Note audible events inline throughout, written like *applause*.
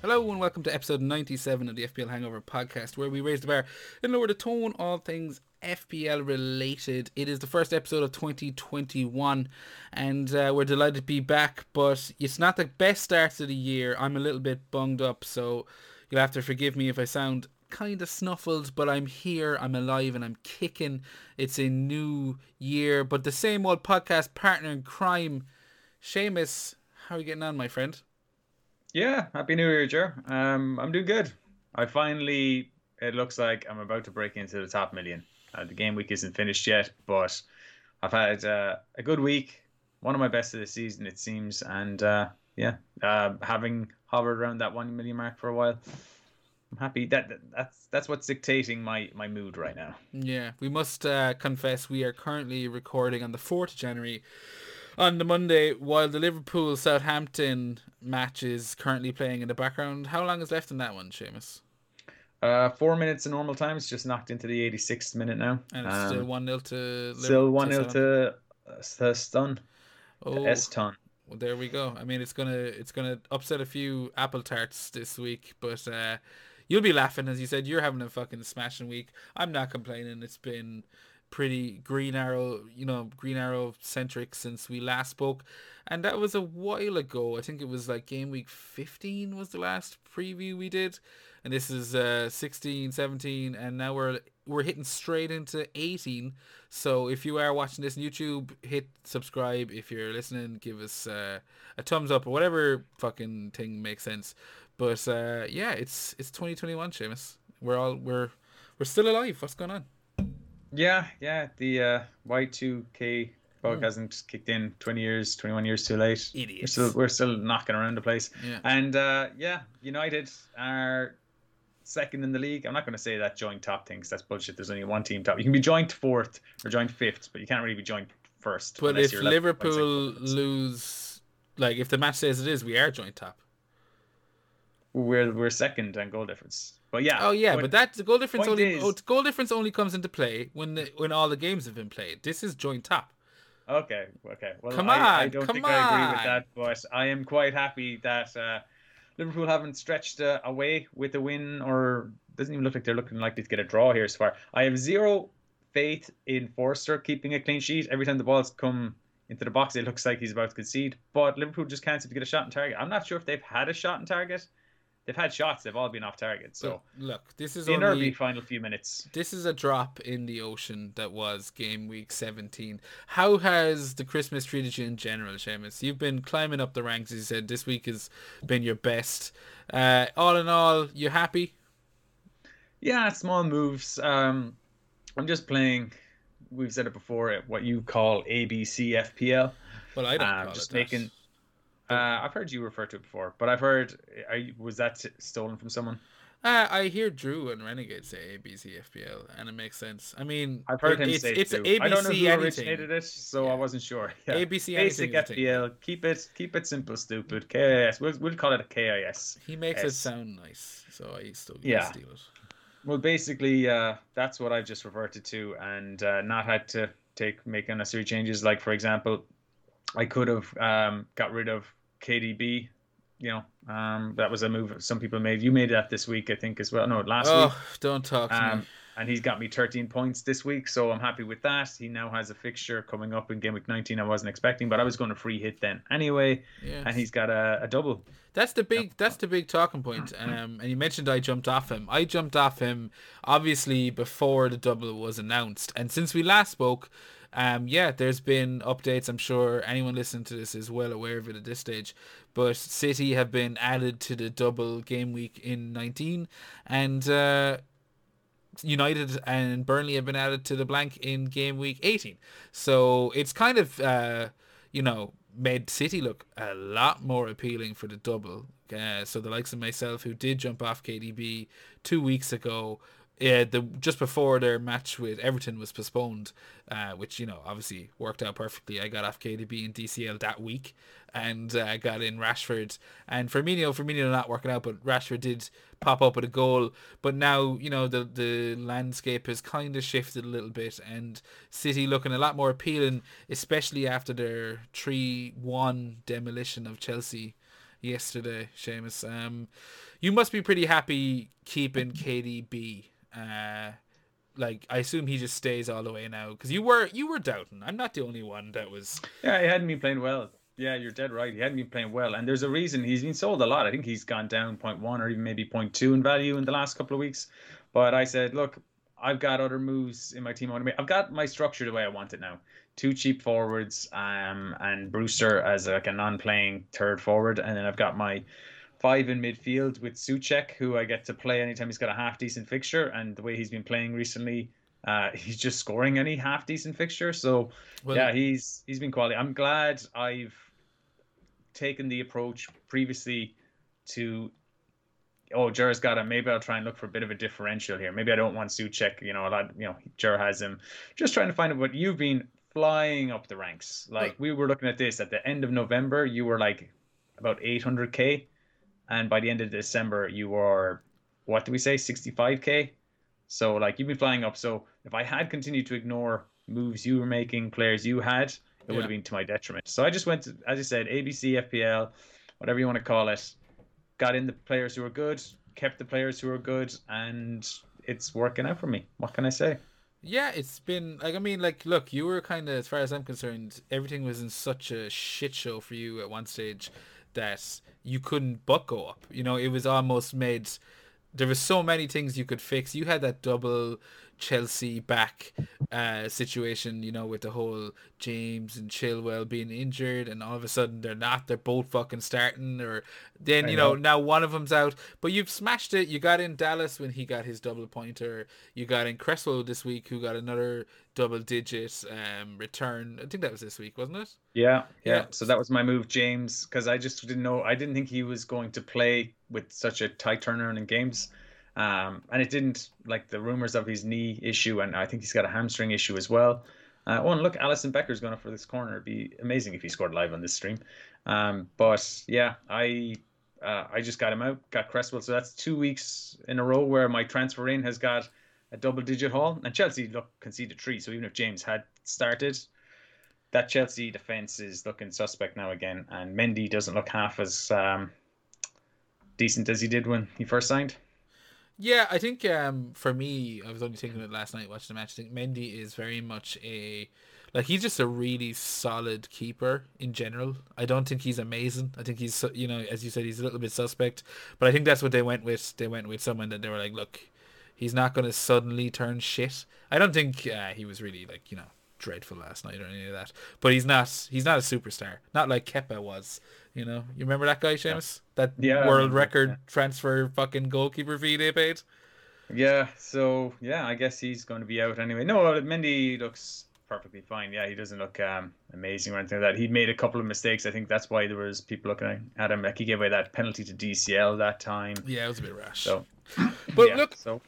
Hello and welcome to episode 97 of the FPL Hangover podcast, where we raise the bar and lower the tone all things FPL related. It is the first episode of 2021, and uh, we're delighted to be back. But it's not the best start of the year. I'm a little bit bunged up, so you'll have to forgive me if I sound kind of snuffled. But I'm here, I'm alive, and I'm kicking. It's a new year, but the same old podcast partner in crime, Seamus. How are you getting on, my friend? Yeah, happy New Year, Joe. Um, I'm doing good. I finally, it looks like I'm about to break into the top million. Uh, the game week isn't finished yet, but I've had uh, a good week, one of my best of the season, it seems, and uh, yeah, uh, having hovered around that one million mark for a while, I'm happy. That that's that's what's dictating my my mood right now. Yeah, we must uh, confess we are currently recording on the fourth January on the Monday while the Liverpool Southampton match is currently playing in the background. How long is left in that one, Seamus? Uh, four minutes in normal time. It's just knocked into the 86th minute now. And it's um, still 1 0 to Still 1 0 to, to Stun. Oh. Eston. Well, there we go. I mean, it's gonna it's gonna upset a few apple tarts this week, but uh, you'll be laughing as you said. You're having a fucking smashing week. I'm not complaining. It's been pretty Green Arrow, you know, Green Arrow centric since we last spoke. And that was a while ago. I think it was like game week 15 was the last preview we did. And this is uh 16, 17 and now we're we're hitting straight into 18. So if you are watching this on YouTube, hit subscribe. If you're listening, give us uh, a thumbs up or whatever fucking thing makes sense. But uh, yeah, it's it's 2021, Seamus. We're all we're we're still alive. What's going on? Yeah, yeah. The uh, Y2K bug mm. hasn't kicked in 20 years, 21 years too late. Idiots. We're still, we're still knocking around the place. Yeah. And uh, yeah, United are second in the league. I'm not going to say that joint top thing because that's bullshit. There's only one team top. You can be joint fourth or joint fifth, but you can't really be joint first. But if Liverpool lose, like if the match says it is, we are joint top. We're we're second on goal difference. But yeah. Oh yeah, but that the goal difference only is, oh, goal difference only comes into play when the, when all the games have been played. This is joint top. Okay, okay. Well, come on, I, I don't think on. I agree with that, but I am quite happy that uh, Liverpool haven't stretched uh, away with a win, or doesn't even look like they're looking likely to get a draw here so far. I have zero faith in Forster keeping a clean sheet. Every time the balls come into the box, it looks like he's about to concede. But Liverpool just can't seem to get a shot in target. I'm not sure if they've had a shot in target they've had shots. They've all been off target. So look, this is in only, final few minutes. This is a drop in the ocean that was game week 17. How has the Christmas treated you in general, Seamus? You've been climbing up the ranks. As you said, this week has been your best. Uh, all in all, you happy? Yeah, small moves. Um, I'm just playing. We've said it before. What you call ABC FPL. Well, I don't uh, just making. That uh, I've heard you refer to it before, but I've heard. You, was that stolen from someone? Uh, I hear Drew and Renegade say ABC FPL, and it makes sense. I mean, I've heard it, him it's, say it's it ABC I don't know who anything. originated it, so yeah. I wasn't sure. Yeah. ABC basic FPL. Keep it keep it simple, stupid. KIS. We'll, we'll call it a KIS. He makes S. it sound nice, so I still yeah. steal it. Well, basically, uh, that's what I've just reverted to, and uh, not had to take make unnecessary changes. Like for example, I could have um, got rid of KDB. You know, um, that was a move some people made. You made that this week, I think, as well. No, last oh, week. don't talk to um, me. And he's got me 13 points this week, so I'm happy with that. He now has a fixture coming up in game week 19. I wasn't expecting, but I was going to free hit then anyway. Yes. And he's got a, a double. That's the big. That's the big talking point. *clears throat* Um, and you mentioned I jumped off him. I jumped off him obviously before the double was announced, and since we last spoke, um, yeah, there's been updates. I'm sure anyone listening to this is well aware of it at this stage. But City have been added to the double game week in 19, and uh, United and Burnley have been added to the blank in game week 18. So it's kind of, uh, you know, made City look a lot more appealing for the double. Uh, so the likes of myself, who did jump off KDB two weeks ago, yeah, the just before their match with Everton was postponed, uh, which you know obviously worked out perfectly. I got off KDB and DCL that week, and uh, got in Rashford and Firmino. Firmino not working out, but Rashford did pop up with a goal. But now you know the the landscape has kind of shifted a little bit, and City looking a lot more appealing, especially after their three one demolition of Chelsea yesterday. Seamus, um, you must be pretty happy keeping KDB uh, like I assume he just stays all the way now because you were you were doubting. I'm not the only one that was. Yeah, he hadn't been playing well. Yeah, you're dead right. He hadn't been playing well, and there's a reason he's been sold a lot. I think he's gone down 0.1 or even maybe 0.2 in value in the last couple of weeks. But I said, look, I've got other moves in my team. I've got my structure the way I want it now. Two cheap forwards, um, and Brewster as like a non-playing third forward, and then I've got my five in midfield with Soucek, who I get to play anytime he's got a half decent fixture. And the way he's been playing recently, uh, *laughs* he's just scoring any half decent fixture. So well, yeah, he's he's been quality. I'm glad I've taken the approach previously to oh Jer's got him. Maybe I'll try and look for a bit of a differential here. Maybe I don't want Soucek. You know, a lot. You know, Jer has him. Just trying to find out what you've been flying up the ranks. Like we were looking at this at the end of November, you were like about 800k and by the end of December you were what do we say 65k so like you've been flying up. So if I had continued to ignore moves you were making players you had it yeah. would have been to my detriment. So I just went to as I said ABC FPL whatever you want to call it. Got in the players who were good kept the players who were good and it's working out for me. What can I say? Yeah, it's been like I mean, like look, you were kind of as far as I'm concerned, everything was in such a shit show for you at one stage that you couldn't go up. You know, it was almost made. There were so many things you could fix. You had that double Chelsea back uh, situation, you know, with the whole James and Chilwell being injured, and all of a sudden they're not. They're both fucking starting, or then you know, know, now one of them's out. But you've smashed it. You got in Dallas when he got his double pointer. You got in Cresswell this week, who got another double digit um, return. I think that was this week, wasn't it? Yeah, yeah. yeah. So that was my move, James, because I just didn't know. I didn't think he was going to play with such a tight turnaround in games. Um, and it didn't like the rumors of his knee issue, and I think he's got a hamstring issue as well. Uh, oh, and look, Alisson Becker's going up for this corner. It'd be amazing if he scored live on this stream. Um, but yeah, I uh, I just got him out, got Cresswell. So that's two weeks in a row where my transfer in has got a double digit haul. And Chelsea look conceded three. So even if James had started, that Chelsea defense is looking suspect now again. And Mendy doesn't look half as um, decent as he did when he first signed. Yeah, I think um, for me, I was only thinking it last night watching the match. I think Mendy is very much a like he's just a really solid keeper in general. I don't think he's amazing. I think he's you know as you said he's a little bit suspect, but I think that's what they went with. They went with someone that they were like, look, he's not going to suddenly turn shit. I don't think uh, he was really like you know dreadful last night or any of that, but he's not he's not a superstar. Not like Kepa was. You know, you remember that guy, Seamus? That yeah, world record yeah. transfer fucking goalkeeper fee they paid. Yeah, so yeah, I guess he's going to be out anyway. No, Mendy looks perfectly fine. Yeah, he doesn't look um, amazing or anything like that. He made a couple of mistakes. I think that's why there was people looking at him. Like he gave away that penalty to DCL that time. Yeah, it was a bit rash. So, but yeah, look, so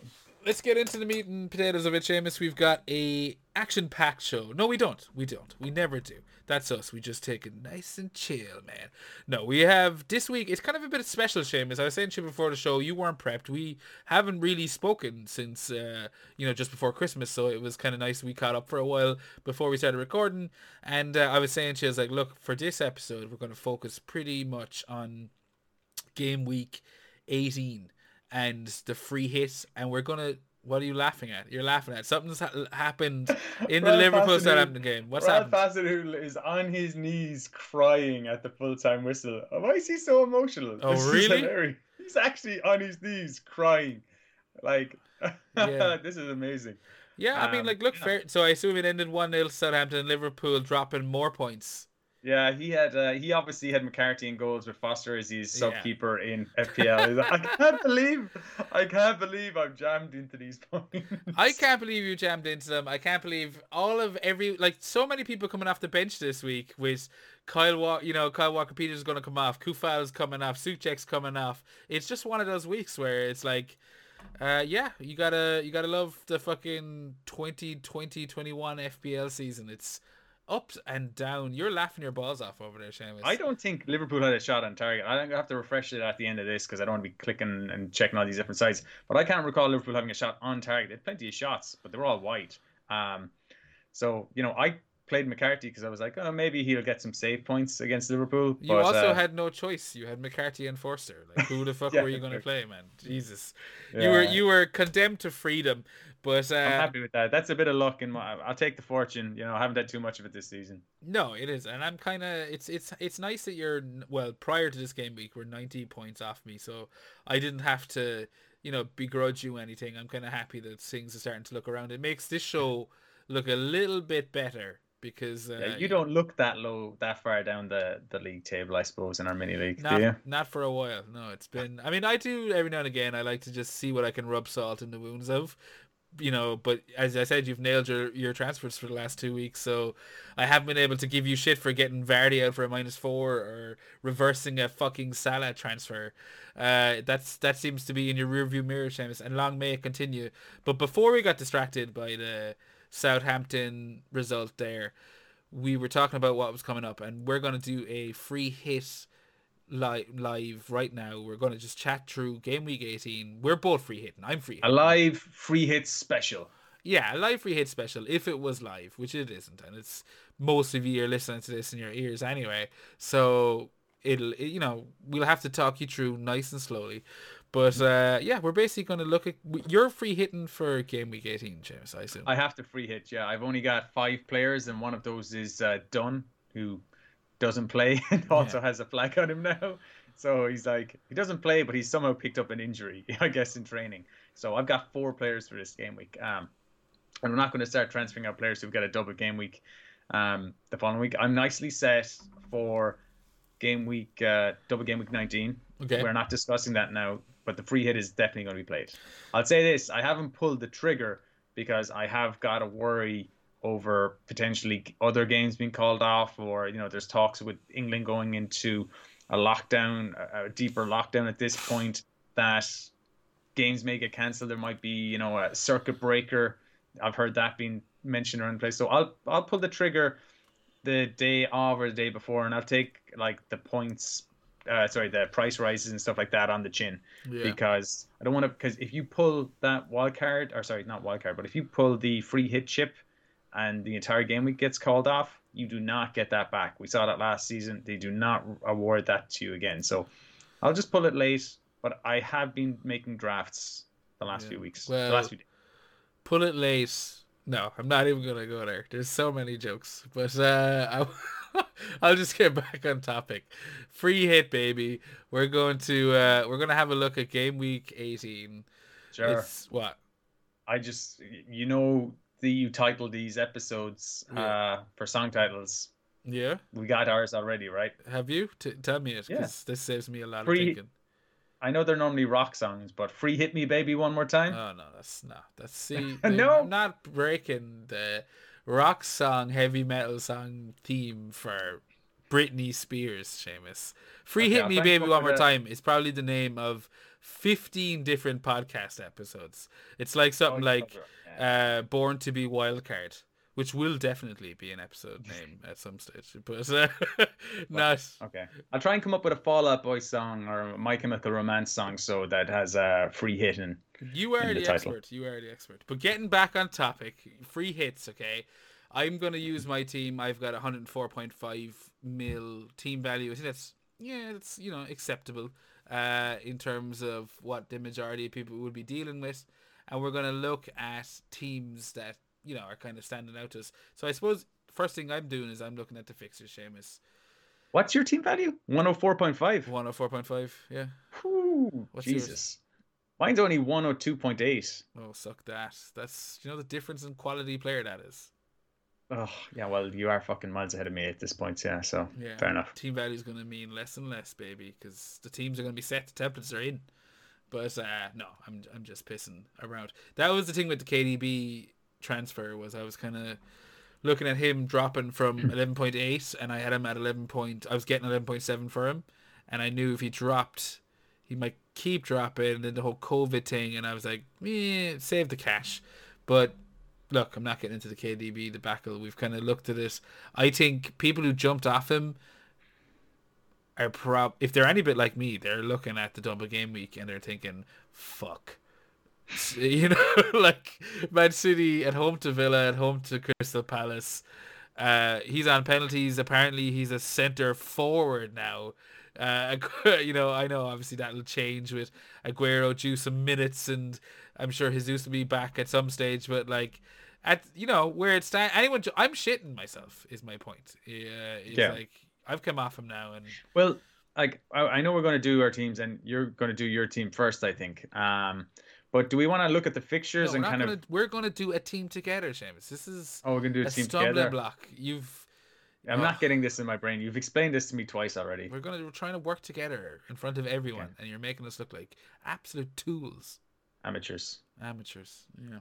let's get into the meat and potatoes of it, Seamus. We've got a action-packed show. No, we don't. We don't. We never do. That's us. We just take it nice and chill, man. No, we have this week. It's kind of a bit special, Seamus. I was saying to you before the show, you weren't prepped. We haven't really spoken since, uh, you know, just before Christmas. So it was kind of nice. We caught up for a while before we started recording. And uh, I was saying to you, I was like, look, for this episode, we're going to focus pretty much on game week 18 and the free hit, and we're gonna. What are you laughing at? You're laughing at something's ha- happened in the Liverpool Southampton game. What's Ralph happened? Hasenhüttl is on his knees crying at the full time whistle. Why is he so emotional? Oh, *laughs* this really? He's actually on his knees crying. Like, yeah. *laughs* this is amazing. Yeah, I mean, um, like, look, yeah. fair. So I assume it ended 1 0 Southampton, Liverpool dropping more points yeah, he had uh, he obviously had McCarthy in goals with Forster as his sub keeper yeah. in FPL. I can't believe I can't believe I'm jammed into these points. I can't believe you jammed into them. I can't believe all of every like so many people coming off the bench this week with Kyle Walker, you know, Kyle Walker Peters is going to come off, Coufal's coming off, Soucek's coming off. It's just one of those weeks where it's like Uh, yeah, you gotta you gotta love the fucking 2020 21 FPL season. It's up and down. You're laughing your balls off over there, Seamus. I don't think Liverpool had a shot on target. I don't have to refresh it at the end of this because I don't want to be clicking and checking all these different sites. But I can't recall Liverpool having a shot on target. They had plenty of shots, but they were all wide. Um, so you know, I played McCarthy because I was like, oh, maybe he'll get some save points against Liverpool. You but, also uh, had no choice. You had McCarthy and Forster. Like, who the *laughs* fuck Yeah, were you going to play, man? Jesus, yeah, you were you were condemned to freedom. But uh, I'm happy with that. That's a bit of luck and. I'll take the fortune. You know, I haven't had too much of it this season. no, it is, and I'm kind of it's it's it's nice that you're well prior to this game week we're 90 points off me, so I didn't have to you know begrudge you anything. I'm kind of happy that things are starting to look around. It makes this show look a little bit better because uh, Yeah, you don't look that low, that far down the, the league table, I suppose, in our mini league, Not, do you? not for a while. No, it's been. I mean, I do every now and again. I like to just see what I can rub salt in the wounds of, you know. But as I said, you've nailed your your transfers for the last two weeks, so I haven't been able to give you shit for getting Vardy out for a minus four or reversing a fucking Salah transfer. Uh, that's that seems to be in your rearview mirror, Seamus, and long may it continue. But before we got distracted by the Southampton result there, we were talking about what was coming up, and we're gonna do a free hit live live right now. We're gonna just chat through game week 18. We're both free hitting. I'm free A live free hit special. Yeah, a live free hit special if it was live, which it isn't, and it's most of you are listening to this in your ears anyway. So it'll it, you know we'll have to talk you through nice and slowly. But uh, yeah, we're basically going to look at you're free hitting for game week 18, James. I assume. I have to free hit, yeah. I've only got five players, and one of those is uh, Dunne, who doesn't play *laughs* and also has a flag on him now. So he's like, he doesn't play, but he's somehow picked up an injury, *laughs* I guess, in training. So I've got four players for this game week. Um, and we're not going to start transferring out players who've got a double game week um, the following week. I'm nicely set for game week, uh, double game week 19. Okay. We're not discussing that now, but the free hit is definitely going to be played. I'll say this: I haven't pulled the trigger because I have got to worry over potentially other games being called off, or you know, there's talks with England going into a lockdown, a, a deeper lockdown at this point. That games may get cancelled. There might be, you know, a circuit breaker. I've heard that being mentioned around the place. So I'll I'll pull the trigger the day of or the day before, and I'll take like the points, uh, sorry, the price rises and stuff like that on the chin yeah. because I don't want to. Because if you pull that wild card, or sorry, not wild card, but if you pull the free hit chip, and the entire game week gets called off, you do not get that back. We saw that last season. They do not award that to you again. So I'll just pull it late. But I have been making drafts the last Yeah. few weeks. Well, the last few days. pull it late. No, I'm not even gonna go there. There's so many jokes, but uh, *laughs* I, I'll just get back on topic. Free hit, baby. We're going to uh, we're gonna have a look at game week 18. Sure. It's what? I just, you know, the you title these episodes Yeah. uh, for song titles. Yeah. We got ours already, right? Have you? T- tell me it, Yeah. this saves me a lot Free- of thinking. I know they're normally rock songs, but "Free Hit Me Baby" one more time. Oh no, that's no. That's *laughs* see. No. I'm not breaking the rock song, heavy metal song theme for Britney Spears, Seamus. Free Okay, Hit I'll Me Baby One More a- Time is probably the name of 15 different podcast episodes. It's like something Oh, like. Uh, Born to Be Wildcard, which will definitely be an episode *laughs* name at some stage. But uh, *laughs* not. Okay, I'll try and come up with a Fall Out Boy song or My Chemical Romance song, so that has a uh, free hit and You are in the, the expert. You are the expert. But getting back on topic, free hits, okay? I'm going to use my team. I've got 104.5 mil team value. I think that's, yeah, it's, you know, acceptable uh, in terms of what the majority of people would be dealing with. And we're going to look at teams that, you know, are kind of standing out to us. So I suppose first thing I'm doing is I'm looking at the fixtures, Seamus. What's your team value? 104.5. 104.5. Yeah. Whew, What's yours? Jesus. Mine's only 102.8. Oh, suck that. That's, you know, the difference in quality player that is. Oh, yeah, well, you are fucking miles ahead of me at this point, yeah, so Yeah. fair enough. Team value is going to mean less and less, baby, because the teams are going to be set. The templates are in. But uh, no, I'm I'm just pissing around. That was the thing with the KDB transfer was I was kind of looking at him dropping from 11.8, and I had him at 11 point. I was getting 11.7 for him, and I knew if he dropped, he might keep dropping, and then the whole COVID thing, and I was like, eh, save the cash. But look, I'm not getting into the KDB debacle. We've kind of looked at it. I think people who jumped off him are prob if they're any bit like me, they're looking at the double game week and they're thinking, "Fuck." *laughs* you know, *laughs* like Man City at home to Villa, at home to Crystal Palace. Uh, he's on penalties. Apparently, he's a centre forward now. Uh, *laughs* you know, I know obviously that'll change with Aguero due some minutes, and I'm sure Jesus will be back at some stage. But like, at you know where it's anyone, I'm shitting myself. Is my point. Yeah, it's yeah. like I've come off him now, and well, like I, I know we're going to do our teams, and you're going to do your team first. I think. Um, but do we want to look at the fixtures no, and kind gonna, of? We're going to do a team together, Seamus. This is oh, we're going to do a, a team stumbling together. block. You've. I'm oh. not getting this in my brain. You've explained this to me twice already. We're going to we're trying to work together in front of everyone, and you're making us look like absolute tools. Amateurs. Amateurs. Yeah.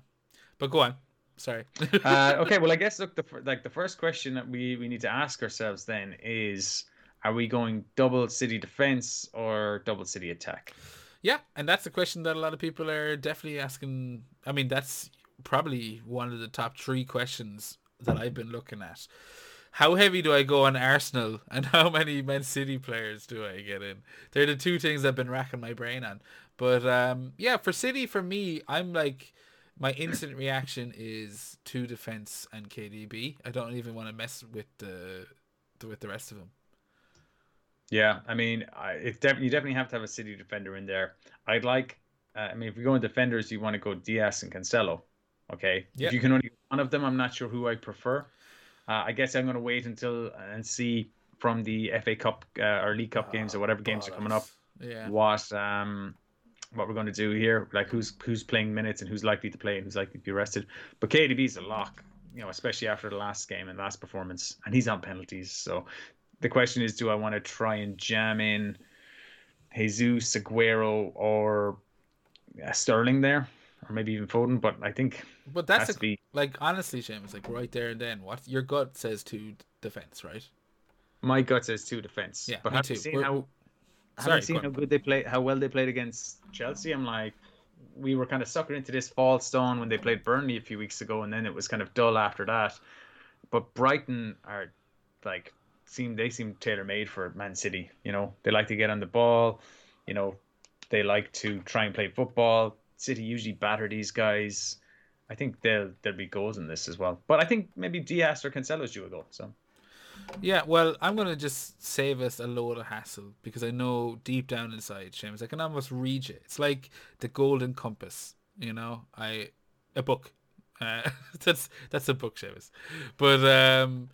But go on. Sorry. *laughs* uh, okay. Well, I guess look the like the first question that we we need to ask ourselves then is: Are we going double city defense or double city attack? Yeah, and that's the question that a lot of people are definitely asking. I mean, that's probably one of the top three questions that I've been looking at. How heavy do I go on Arsenal, *laughs* and how many Man City players do I get in? They're the two things I've been racking my brain on. But um, yeah, for City, for me, I'm like my instant reaction is two defense and KDB. I don't even want to mess with the, the with the rest of them. Yeah, I mean, I, it's definitely you definitely have to have a City defender in there. I'd like, uh, I mean, if we go in defenders, you want to go Dias and Cancelo. Okay, yep. if you can only one of them, I'm not sure who I prefer. Uh, I guess I'm going to wait until and see from the FA Cup uh, or League Cup oh, games or whatever games are coming up. Yeah. What um what we're going to do here, like who's who's playing minutes and who's likely to play and who's likely to be rested. But KDB's a lock, you know, especially after the last game and last performance, and he's on penalties. So the question is, do I want to try and jam in Jesus, Aguero, or uh, Sterling there, or maybe even Foden? But I think. But that's a, be... like honestly, James, like right there and then. What your gut says to defense, right? My gut says to defense. Yeah, but have you seen how? Sorry, have seen how good they play, how well they played against Chelsea? I'm like, we were kind of suckered into this false stone when they played Burnley a few weeks ago, and then it was kind of dull after that. But Brighton are like seem they seem tailor made for Man City. You know, they like to get on the ball. You know, they like to try and play football. City usually batter these guys. I think they'll there'll be goals in this as well. But I think maybe Dias or Cancelo's due a goal. So. Yeah, well, I'm gonna just save us a load of hassle because I know deep down inside, Seamus, I can almost read you. It's like the Golden Compass, you know. I a book. Uh, *laughs* that's that's a book, Seamus. But um,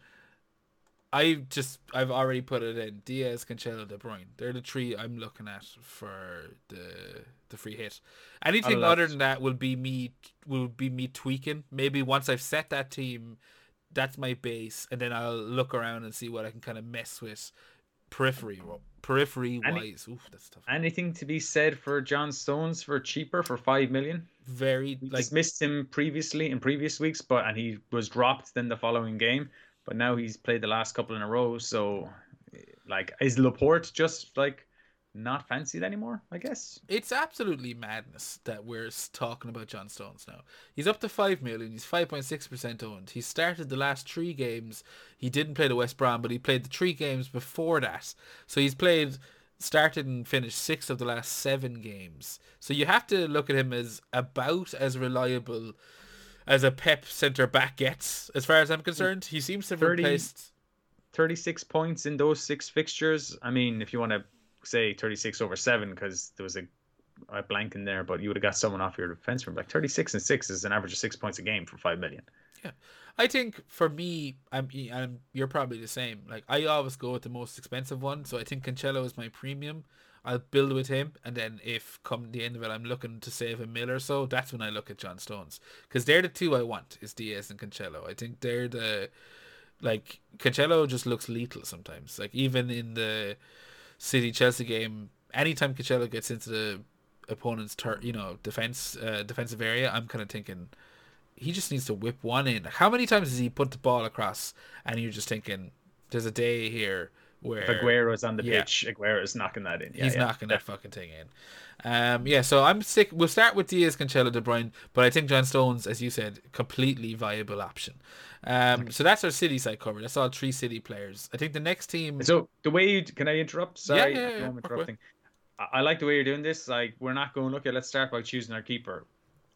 I just I've already put it in. Dias, Cancelo, De Bruyne. They're the three I'm looking at for the the free hit. Anything other than that will be me will be me tweaking. Maybe once I've set that team, that's my base, and then I'll look around and see what I can kind of mess with periphery periphery Any, wise. Oof, that's tough. Anything to be said for John Stones for cheaper for five million? Very we like missed him previously in previous weeks, but and he was dropped then the following game but now he's played the last couple in a row. So, like, is Laporte just like not fancied anymore? I guess it's absolutely madness that we're talking about John Stones now. He's up to five million. He's five point six percent owned. He started the last three games. He didn't play the West Brom, but he played the three games before that. So he's played started and finished six of the last seven games. So you have to look at him as about as reliable as a Pep centre back gets, as far as I'm concerned. He seems to have 30, replaced 36 points in those six fixtures. I mean, if you want to say 36 over seven, because there was a, a blank in there, but you would have got someone off your defense from like 36 and six is an average of six points a game for five million. Yeah. I think for me, I'm, I'm you're probably the same. Like I always go with the most expensive one, so I think Cancelo is my premium. I'll build with him, and then if come the end of it, I'm looking to save a mill or so, that's when I look at John Stones because they're the two I want is Dias and Cancelo. I think they're the like Cancelo just looks lethal sometimes. Like even in the City Chelsea game, anytime Cancelo gets into the opponent's you know defense uh, defensive area, I'm kind of thinking he just needs to whip one in. How many times has he put the ball across, and you're just thinking there's a day here Where If Aguero's on the yeah. pitch, Aguero's knocking that in. Yeah, he's yeah. knocking that fucking thing in. Um, yeah, so I'm sick. We'll start with Dias, Cancelo, De Bruyne, but I think John Stones, as you said, completely viable option. Um, so that's our City side covered. That's all three City players. I think the next team. So the way you can I interrupt? Sorry, yeah, I yeah, I'm interrupting. I like the way you're doing this. Like we're not going. Okay, let's start by choosing our keeper.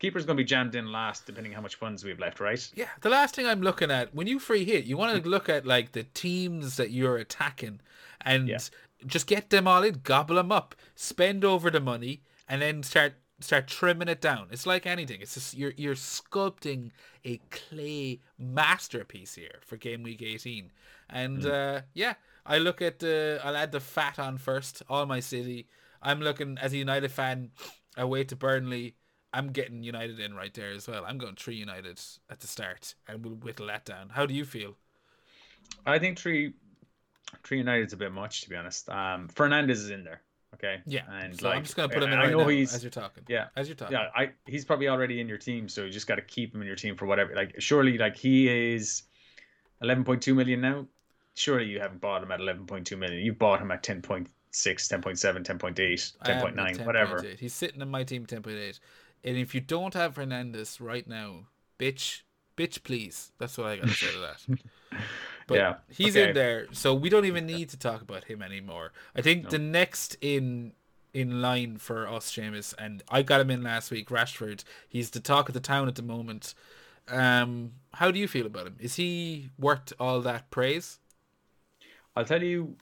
Keeper's going to be jammed in last, depending how much funds we have left, right? Yeah, the last thing I'm looking at when you free hit, you want to look at like the teams that you're attacking, and Yeah. just get them all in, gobble them up, spend over the money, and then start start trimming it down. It's like anything. It's just you're you're sculpting a clay masterpiece here for game week 18, and uh, yeah, I look at the. I'll add the fat on first. All my city. I'm looking as a United fan away to Burnley. I'm getting United in right there as well. I'm going three United at the start, and we'll whittle that down. How do you feel? I think three, three United's a bit much to be honest. Um, Fernandes is in there. Okay. Yeah, And so like, I'm just gonna put him in I know now he's as you're talking. yeah. as you're talking. Yeah, I he's probably already in your team, so you just got to keep him in your team for whatever. Like, surely, like he is, eleven point two million now. Surely you haven't bought him at eleven point two million. You bought him at 10.6, 10.7, 10.8, I have him 10.9, at whatever. 10.8. He's sitting in my team 10.8. And if you don't have Fernandes right now, bitch, bitch, please. That's what I gotta say to that. *laughs* But Yeah, he's okay. in there, so we don't even need to talk about him anymore. I think the next in in line for us, Seamus, and I got him in last week, Rashford. He's the talk of the town at the moment. Um, how do you feel about him? Is he worth all that praise? I'll tell you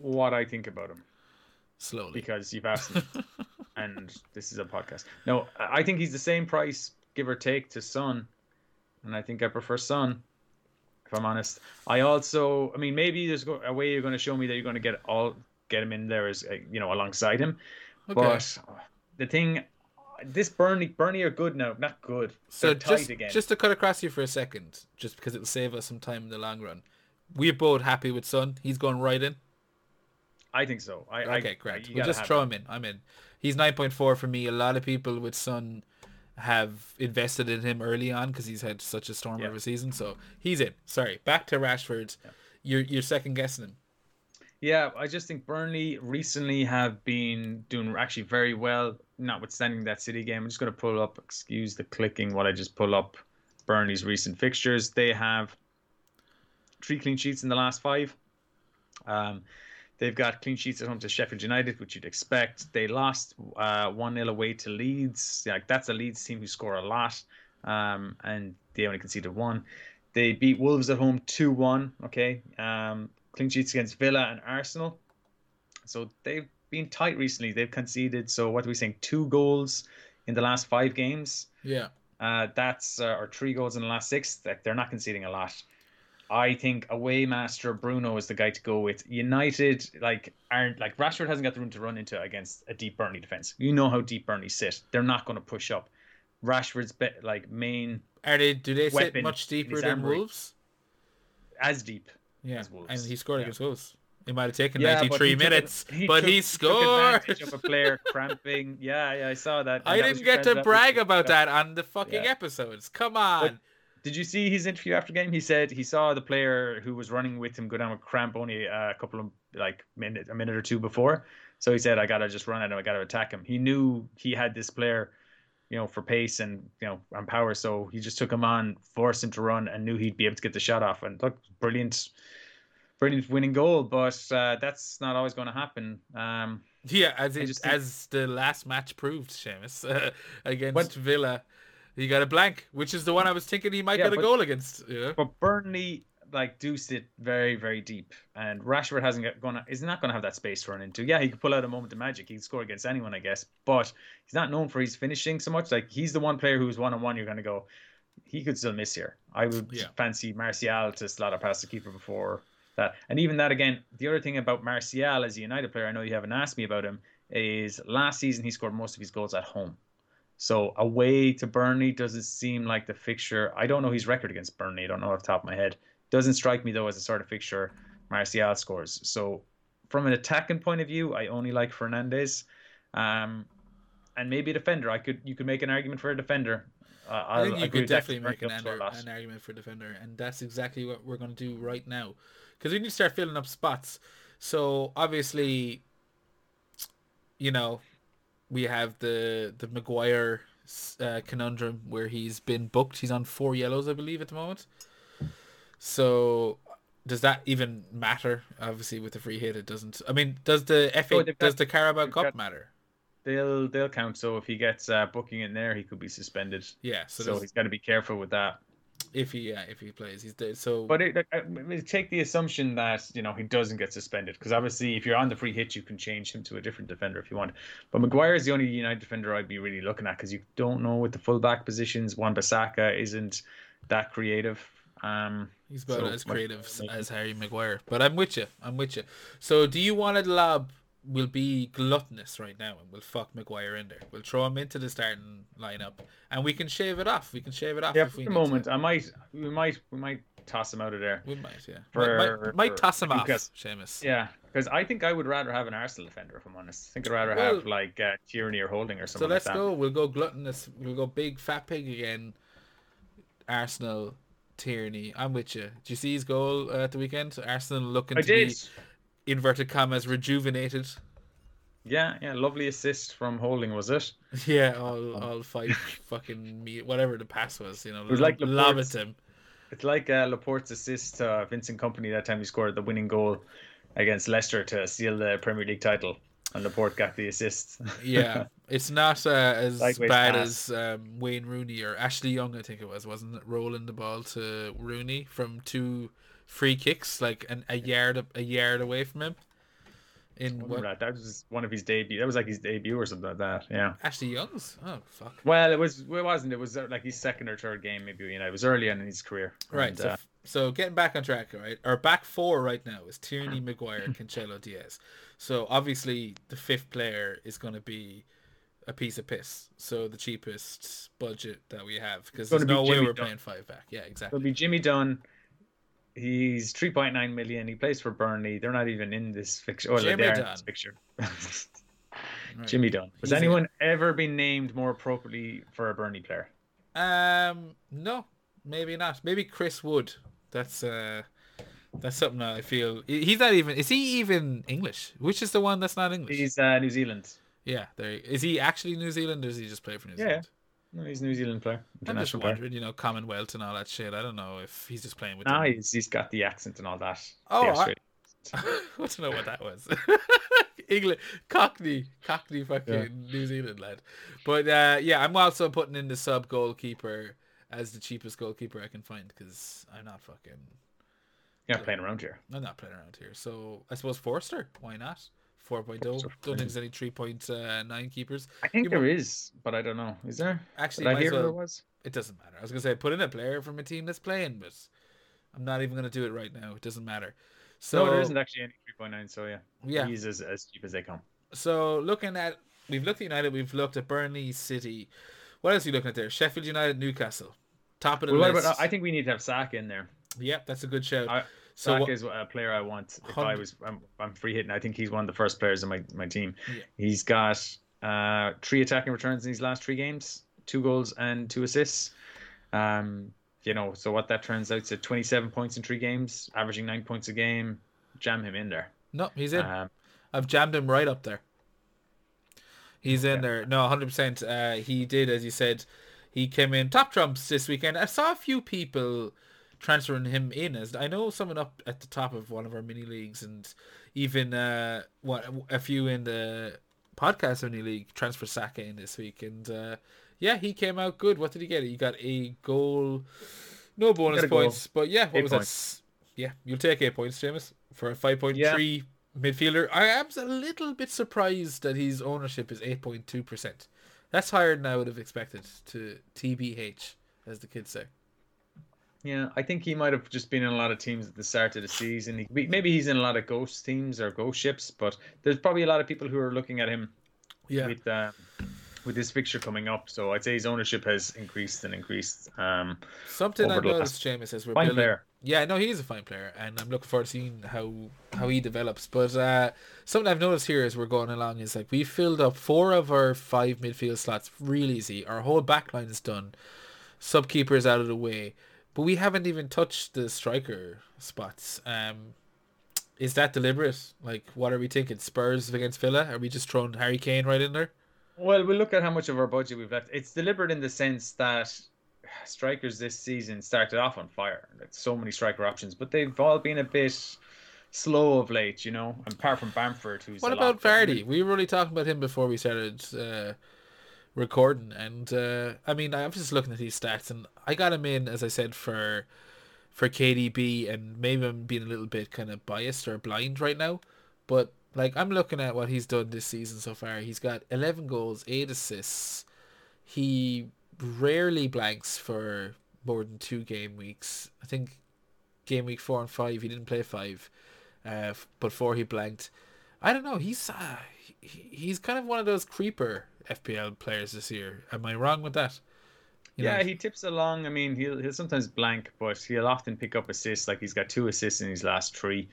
what I think about him Slowly. because you've asked me, *laughs* and this is a podcast. No, I I think he's the same price, give or take, to Son, and I think I prefer Son. If I'm honest, I also, I mean, maybe there's a way you're going to show me that you're going to get all get him in there as uh, you know alongside him, Okay. but the thing, this Burnley, Burnley are good now, not good. So just again. just to cut across you for a second, just because it'll save us some time in the long run. We're both happy with Son. He's going right in. I think so. I, I- Okay, great. you We'll just throw him in. I'm in. He's nine point four for me. A lot of people with Son have invested in him early on because he's had such a storm Yeah. of a season. So he's in. Sorry, back to Rashford. You're you're second guessing him. Yeah, I just think Burnley recently have been doing actually very well, notwithstanding that City game. I'm just going to pull up, excuse the clicking while I just pull up Burnley's recent fixtures. They have three clean sheets in the last five. Um, they've got clean sheets at home to Sheffield United, which you'd expect. They lost uh, 1 0 away to Leeds. Like That's a Leeds team who score a lot, um, and they only conceded one. They beat Wolves at home 2 1. Okay. Um, clean sheets against Villa and Arsenal. So they've been tight recently. They've conceded, so what are we saying, two goals in the last five games? Yeah. Uh, that's uh, or three goals in the last six. Like they're not conceding a lot. I think away master Bruno is the guy to go with. United like aren't like Rashford hasn't got the room to run into against a deep Burnley defense. You know how deep Burnley sit. They're not going to push up. Rashford's be, like main Are they? Do they sit much deeper than. Wolves? as deep. Yeah, as Wolves. and he scored Yeah. against Wolves. It might have taken Yeah, 93 he took ad- minutes, he but took- he scored. advantage of a player *laughs* cramping. Yeah, yeah, I saw that. I that didn't get to brag about that on the fucking Yeah. episodes. Come on. Did you see his interview after game? He said he saw the player who was running with him go down with cramp only a couple of like minute a minute or two before. So he said, "I gotta just run at him. I gotta attack him." He knew he had this player, you know, for pace and you know and power. So he just took him on, forced him to run, and knew he'd be able to get the shot off. And look, brilliant, brilliant winning goal. But uh, that's not always going to happen. Um, Yeah, as it, as the last match proved, Seamus, uh, *laughs* against What- Villa, he got a blank, which is the one I was thinking he might Yeah, get a goal against. You know? But Burnley like deuced it very, very deep, and Rashford hasn't got gonna is not going to have that space to run into. Yeah, he could pull out a moment of magic. He can score against anyone, I guess, but he's not known for his finishing so much. Like he's the one player who's one on one. You're going to go, he could still miss here. I would Yeah. fancy Martial to slot a past the keeper before that. And even that again, the other thing about Martial as a United player, I know you haven't asked me about him, is last season he scored most of his goals at home. So away to Burnley doesn't seem like the fixture. I don't know his record against Burnley. I don't know off the top of my head. Doesn't strike me though as a sort of fixture Martial scores. So from an attacking point of view, I only like Fernandes, um, and maybe a defender. I could you could make an argument for a defender. Uh, I think you could definitely make an, a under, an argument for defender, and that's exactly what we're going to do right now, because we need to start filling up spots. So obviously, you know, we have the the Maguire uh, conundrum where he's been booked. He's on four yellows, I believe, at the moment. So does that even matter? Obviously, with the free hit, it doesn't. I mean, does the FA Oh, does the Carabao Cup got- matter? They'll they'll count. So if he gets uh, booking in there, he could be suspended. Yeah. So, So, he's got to be careful with that. If he yeah if he plays, he's dead. So But it, I mean, take the assumption that you know he doesn't get suspended because obviously if you're on the free hit, you can change him to a different defender if you want. But Maguire is the only United defender I'd be really looking at because you don't know with the fullback positions. Wan Bissaka isn't that creative. Um, He's about So, as creative as- as Harry Maguire. But I'm with you. I'm with you. So do you want to lob will be gluttonous right now and we'll fuck Maguire in there. We'll throw him into the starting lineup and we can shave it off. We can shave it off yeah, if for we the need to. moment, I might we might we might toss him out of there. We might, yeah. For- might, might, might toss him off, Lucas. Seamus. Yeah, because I think I would rather have an Arsenal defender if I'm honest. I think I'd rather Well- have like uh, Tierney or Holding or something. So let's like go. We'll go gluttonous. We'll go big fat pig again. Arsenal, Tierney. I'm with you. Did you see his goal uh, at the weekend? Arsenal looking I to did. be inverted commas rejuvenated. Yeah, yeah, lovely assist from Holding was it? *laughs* Yeah, all all five fucking me whatever the pass was, you know, it was like lob at Laporte's- him. It's like uh, Laporte's assist to Vincent Kompany that time he scored the winning goal against Leicester to seal the Premier League title, and Laporte got the assist. *laughs* Yeah, it's not uh, as bad pass. as um, Wayne Rooney or Ashley Young, I think it was, wasn't it? Rolling the ball to Rooney from two free kicks, like an, a yard a yard away from him. In what, that? That was one of his debut. That was like his debut or something like that. Yeah. Ashley Young's? Oh fuck! Well, it was. It wasn't. It was uh, like his second or third game, maybe. You know, it was early on in his career. Right. And, so, uh, so getting back on track, right? Our back four right now is Tierney, Maguire, Cancelo, Dias. So obviously the fifth player is going to be a piece of piss. So the cheapest budget that we have because there's no be way we're Dunn. playing five back. Yeah, exactly. it'll be Jimmy Dunne. He's 3.9 million. He plays for Burnley. They're not even in this fixture. Oh, Jimmy they are in Dunn. this picture. Right. *laughs* Jimmy Dunne. Has He's anyone ever been named more appropriately for a Burnley player? Um, no, maybe not. Maybe Chris Wood. That's uh, that's something that I feel he's not even. Is he even English? Which is the one that's not English? He's uh, New Zealand. Yeah, there. Is he actually New Zealand or does he just play for New Yeah, Zealand? No, he's a New Zealand player. I'm just International player. you know, Commonwealth and all that shit. I don't know if he's just playing with. Nah, them. he's, he's got the accent and all that. Oh, I- *laughs* I don't know what that was. *laughs* England, Cockney, Cockney, fucking New Zealand lad. But uh, yeah, I'm also putting in the sub goalkeeper as the cheapest goalkeeper I can find because I'm not fucking, You're not playing around here. I'm not playing around here. So I suppose Forster, why not? 4.0. Forster, Don't think there's any 3.9 uh, keepers. I think You there is, but I don't know. Is there? Actually, I hear there was? it doesn't matter. I was gonna say put in a player from a team that's playing, but I'm not even gonna do it right now. It doesn't matter. So no, there isn't actually any 3.9, so yeah. Yeah. He's as, as cheap as they come. So looking at we've looked at United, we've looked at Burnley City. What else are you looking at there? Sheffield United, Newcastle. Top of the Well, what list. about, I think we need to have Saka in there. Yep, that's a good shout. I- so Saka is a player I want. If Hundred- I was, I'm, I'm free hitting. I think he's one of the first players in my, my team. Yeah. He's got uh, three attacking returns in his last three games, two goals and two assists. Um, you know, so what that turns out to 27 points in three games, averaging nine points a game. Jam him in there. no, he's in. Um, I've jammed him right up there. He's in Yeah. there. No, 100%. Uh, he did, as you said, he came in top trumps this weekend. I saw a few people transferring him in as I know someone up at the top of one of our mini leagues and even uh what a few in the podcast mini league transfer Saka in this week and uh yeah he came out good. What did he get? He got a goal no bonus a goal. points but yeah what Eight was points. that yeah you'll take eight points James for a 5.3 midfielder. I am a little bit surprised that his ownership is 8.2% that's higher than I would have expected to TBH as the kids say Yeah, I think he might have just been in a lot of teams at the start of the season. He, maybe he's in a lot of ghost teams or ghost ships, but there's probably a lot of people who are looking at him yeah with uh, with this fixture coming up. So I'd say his ownership has increased and increased. Um, Something last- noticed, Seamus, is we're fine building. player. Yeah, no, he is a fine player, and I'm looking forward to seeing how how he develops. But uh, something I've noticed here as we're going along is like we filled up four of our five midfield slots real easy. Our whole back line is done. Sub keeper is out of the way, but we haven't even touched the striker spots. Um, Is that deliberate? Like, what are we thinking? Spurs against Villa? Are we just throwing Harry Kane right in there? Well, we'll look at how much of our budget we've left. It's deliberate in the sense that strikers this season started off on fire. Like so many striker options, but they've all been a bit slow of late, you know. Apart from Bamford, who's what about Vardy? We were really talking about him before we started uh, recording, and uh, I mean, I'm just looking at these stats, and I got him in as I said for for KDB, and maybe I'm being a little bit kind of biased or blind right now, but like I'm looking at what he's done this season so far. He's got 11 goals, eight assists. He rarely blanks for more than two game weeks. I think game week four and five he didn't play five, uh, but four he blanked. I don't know. He's uh, he's kind of one of those creeper FPL players this year. Am I wrong with that? You yeah, know? he tips along. I mean, he'll he'll sometimes blank, but he'll often pick up assists. Like he's got two assists in his last three.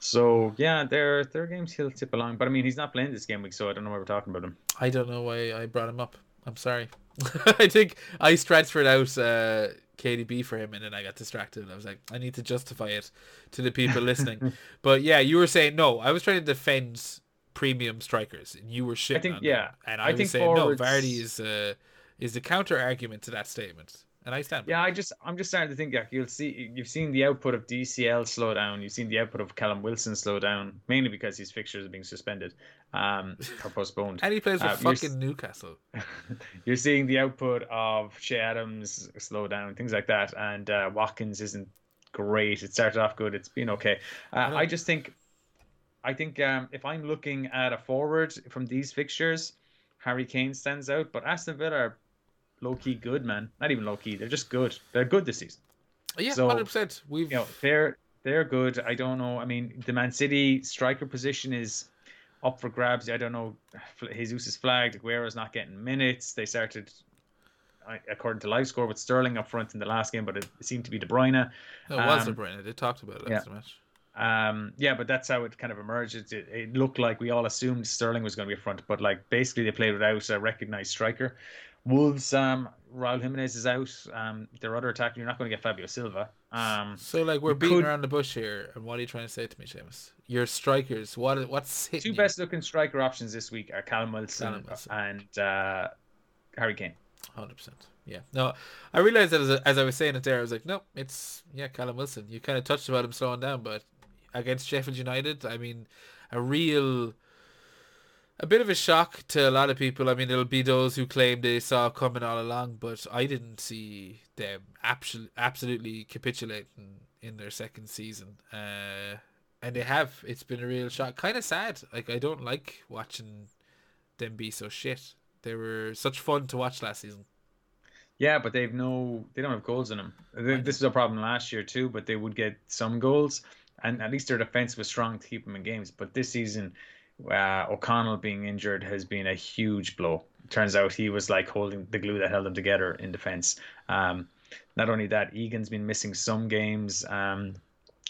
So yeah, there there are games he'll tip along. But I mean, he's not playing this game week, so I don't know why we're talking about him. I don't know why I brought him up. I'm sorry. *laughs* I think I transferred out uh, KDB for him, and then I got distracted. I was like, I need to justify it to the people listening. *laughs* but yeah, you were saying no. I was trying to defend premium strikers, and you were shitting. I think yeah, them. and I, I was think saying forwards... no. Vardy is uh, is the counter argument to that statement and I stand. Yeah, I just I'm just starting to think like you'll see you've seen the output of DCL slow down, you've seen the output of Callum Wilson slow down, mainly because his fixtures are being suspended, um, *laughs* or postponed. and he plays with uh, fucking Newcastle. *laughs* you're seeing the output of Che Adams slow down, things like that, and uh, Watkins isn't great. It started off good, it's been okay. Uh, I, I, just think, I think um, if I'm looking at a forward from these fixtures. Harry Kane stands out, but Aston Villa are low key good, man. Not even low key. They're just good. They're good this season. Yeah, hundred so, percent. We've you know they're they're good. I don't know. I mean, the Man City striker position is up for grabs. I don't know. Jesus is flagged. Aguero's not getting minutes. They started, according to live score, with Sterling up front in the last game, but it seemed to be De Bruyne. It um, was De Bruyne. They talked about it last yeah. match. Um, yeah, but that's how it kind of emerged. It, it, looked like we all assumed Sterling was going to be up front, but like basically they played without a recognized striker. Wolves, um, Raul Jimenez is out. Um, their other attacker, you're not going to get Fabio Silva. Um, so like we're beating could... around the bush here, and what are you trying to say to me, Seamus? Your strikers, what what's two you? best looking striker options this week are Callum Wilson, Callum Wilson. and uh, Harry Kane. Hundred percent. Yeah. No, I realized that as, as I was saying it there, I was like, no, it's yeah, Callum Wilson. You kind of touched about him slowing down, but against Sheffield United, I mean, a real a bit of a shock to a lot of people. I mean, there'll be those who claim they saw coming all along, but I didn't see them absolutely absolutely capitulating in their second season. Uh, and they have. It's been a real shock. Kind of sad. Like I don't like watching them be so shit. They were such fun to watch last season. Yeah, but they've no. They don't have goals in them. This is a problem last year too, but they would get some goals, and at least their defense was strong to keep them in games. But this season uh, O'Connell being injured has been a huge blow. Turns out he was like holding the glue that held them together in defense. Um, not only that, Egan's been missing some games. Um,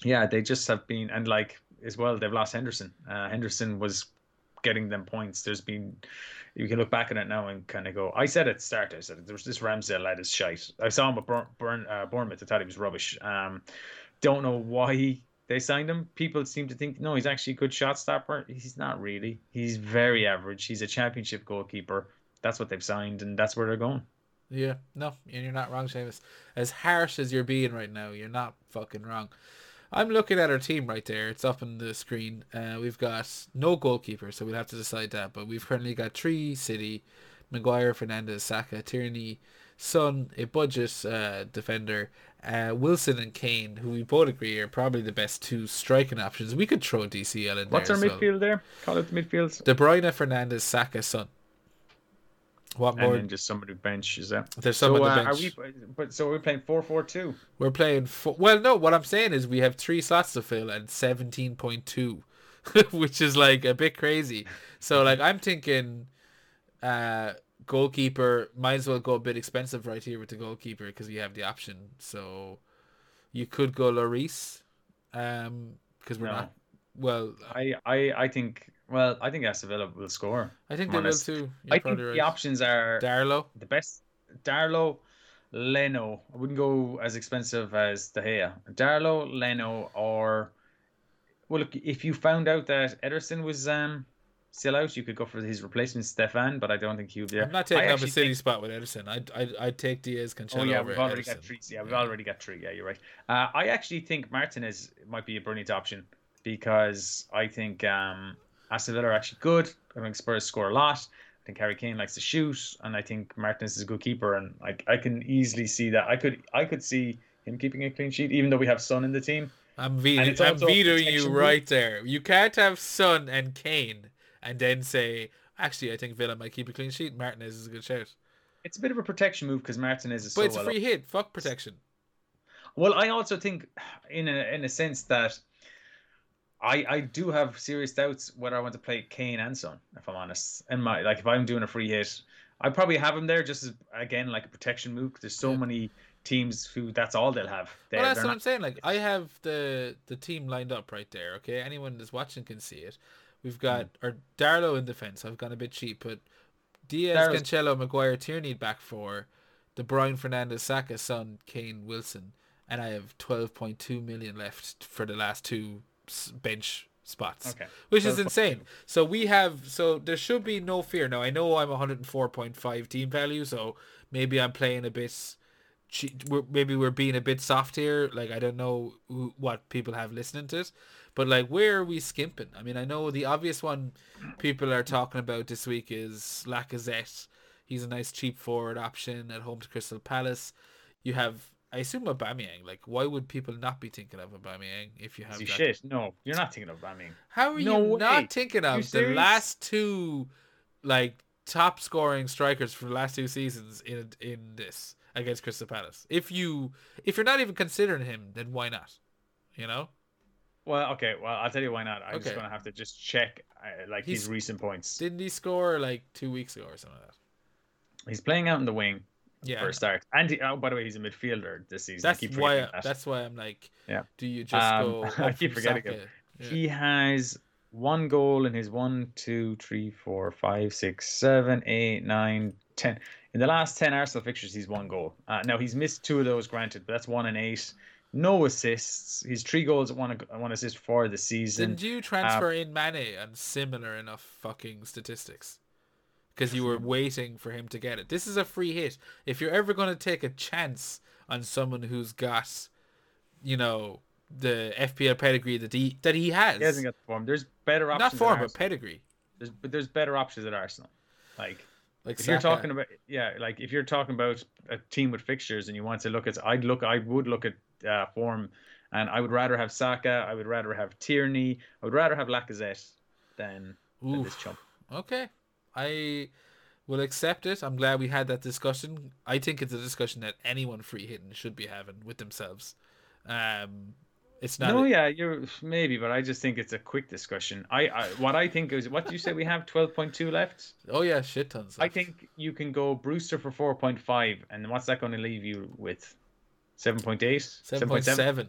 yeah, they just have been, and like as well, they've lost Henderson. Uh, Henderson was getting them points. There's been, you can look back at it now and kind of go. I said at start, I said there was this Ramsdale lad is shite. I saw him at uh, Bournemouth. I thought he was rubbish. Um, don't know why they signed him. People seem to think no, he's actually a good shot stopper. He's not really. He's very average. He's a championship goalkeeper. That's what they've signed, and that's where they're going. Yeah, no, and you're not wrong, Seamus. As harsh as you're being right now, you're not fucking wrong. I'm looking at our team right there. It's up on the screen. Uh, we've got no goalkeeper, so we'll have to decide that. But we've currently got three City, Maguire, Fernandes, Saka, Tierney, Son, a budget uh, defender, uh, Wilson and Kane, who we both agree are probably the best two striking options. We could throw DCL in What's there. What's our midfield well. there? Call it the midfield. De Bruyne, Fernandes, Saka, Son. What more? And then just somebody bench is that? There's some so, uh, bench. Are we, but so we're playing four four two. We're playing four. Well, no. What I'm saying is we have three slots to fill and seventeen point two, *laughs* which is like a bit crazy. So like I'm thinking, uh, goalkeeper might as well go a bit expensive right here with the goalkeeper because you have the option. So you could go Lloris, um, because we're no. not. Well, I, I I think well I think Aston Villa will score. I think they honest. will too. You're I think right. the options are Darlow, the best. Darlow, Leno. I wouldn't go as expensive as De Gea. Darlow, Leno, or well, look, if you found out that Ederson was um still out, you could go for his replacement, Steffen. But I don't think he would be there. I'm not taking I up a city think- spot with Ederson. I'd, I'd, I'd take Dias Cancelo Oh yeah, over we've already Ederson. got three. Yeah, we've Yeah. already got three. Yeah, you're right. Uh, I actually think Martinez might be a brilliant option because I think um, Aston Villa are actually good. I think Spurs score a lot. I think Harry Kane likes to shoot, and I think Martinez is a good keeper. And I, I can easily see that. I could I could see him keeping a clean sheet, even though we have Son in the team. I'm, vetoing, I'm vetoing you right there. You can't have Son and Kane and then say, actually, I think Villa might keep a clean sheet. Martinez is a good shout. It's a bit of a protection move because Martinez is But so it's a well free hit. Fuck protection. Well, I also think, in a in a sense that I I do have serious doubts whether I want to play Kane and Son. If I'm honest, and my like if I'm doing a free hit, I probably have him there just as again like a protection move. 'cause there's so Yeah. many teams who that's all they'll have. They're, well, that's what not- I'm saying. Like, I have the the team lined up right there. Okay, anyone that's watching can see it. We've got our Darlow in defense. I've gone a bit cheap, but Dias, Darlow's- Cancelo, Maguire, Tierney back four, De Bruyne, Fernandes, Saka, Son, Kane, Wilson, and I have 12.2 million left for the last two bench spots. Okay. Which is insane. So we have so there should be no fear. Now I know I'm 104.5 team value, so maybe I'm playing a bit. Maybe we're being a bit soft here. Like I don't know who, what people have listening to it, but like where are we skimping? I mean, I know the obvious one people are talking about this week is Lacazette. He's a nice cheap forward option at home to Crystal Palace. You have, I assume, Aubameyang. Like, why would people not be thinking of Aubameyang if you have Is that? No, you're not thinking of Aubameyang. how are No you way. not thinking of the last two, like top scoring strikers for the last two seasons in in this against Crystal Palace? If you if you're not even considering him, then why not? You know, Well, okay. Well, I'll tell you why not. I'm Okay. just gonna have to just check uh, like He's- his recent points. didn't he score like two weeks ago or something like that? He's playing out in the wing Yeah, for a start, and he, oh, by the way, he's a midfielder this season. that's why. that. That's why I'm like, Yeah. Do you just Um, go? *laughs* I keep forgetting Saka? him. Yeah. He has one goal in his one, two, three, four, five, six, seven, eight, nine, ten. In the last ten Arsenal fixtures, he's one goal. Uh, now he's missed two of those, granted, but that's one and eight. No assists. He's three goals, one one assist for the season. Didn't you transfer in Mane and similar enough fucking statistics? Because you were waiting for him to get it. This is a free hit. If you're ever going to take a chance on someone who's got, you know, the FPL pedigree that he that he has, He hasn't got the form. There's better options. not form but pedigree. There's, but there's better options at Arsenal. Like Like if you're talking about yeah, like if you're talking about a team with fixtures and you want to look at, I'd look, I would look at uh, form, and I would rather have Saka, I would rather have Tierney, I would rather have Lacazette than, than this chump. Okay, I will accept it. I'm glad we had that discussion. I think it's a discussion that anyone free hitting should be having with themselves. Um, it's not. No, a- yeah, you're maybe, but I just think it's a quick discussion. I, I what I think is, what do you say we have? Twelve point two left. Oh yeah, shit tons. I think you can go Brewster for four point five, and what's that going to leave you with? Seven point eight. seven point seven.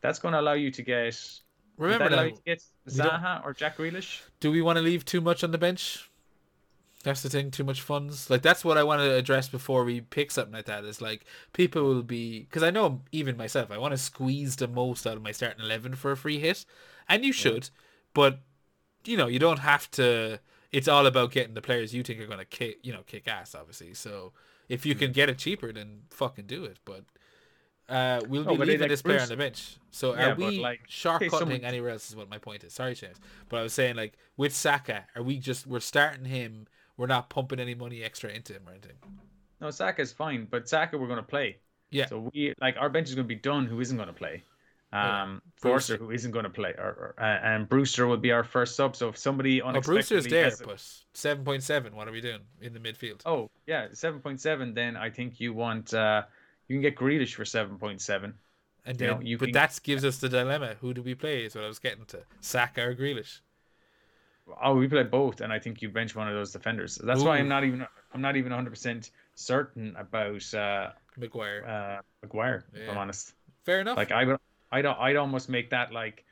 That's going to allow you to get. Remember that allow now, to get Zaha or Jack Grealish. do we want to leave too much on the bench? That's the thing. Too much funds. Like that's what I want to address before we pick something like that. Is like people will be because I know even myself. I want to squeeze the most out of my starting eleven for a free hit, and you should, but you know you don't have to. It's all about getting the players you think are going to kick, you know, kick ass. Obviously, so if you can get it cheaper, then fucking do it. But uh, we'll No, be leaving like this player Bruce- on the bench. So Yeah, are we like, *laughs* shortcutting okay, someone- anywhere else? Is what my point is. Sorry, James, but I was saying like with Saka, are we just we're starting him? We're not pumping any money extra into him or anything. No, Saka's fine, but Saka we're going to play. Yeah. So we like our bench is going to be done. Who isn't going to play? Um, Forster, who isn't going to play, or, or uh, and Brewster will be our first sub. So if somebody Oh, unexpectedly Brewster's there, has- but seven point seven. What are we doing in the midfield? oh yeah, seven point seven. Then I think you want uh, you can get Oh, Grealish for seven point seven. and you then, know, you but can- that gives us the dilemma: who do we play? Is what I was getting to. Saka or Grealish? Oh, we play both, and I think you bench one of those defenders. That's why I'm not even I'm not even 100 percent certain about uh, Maguire. uh, Maguire. If I'm honest, Fair enough. like I would I'd I'd almost make that like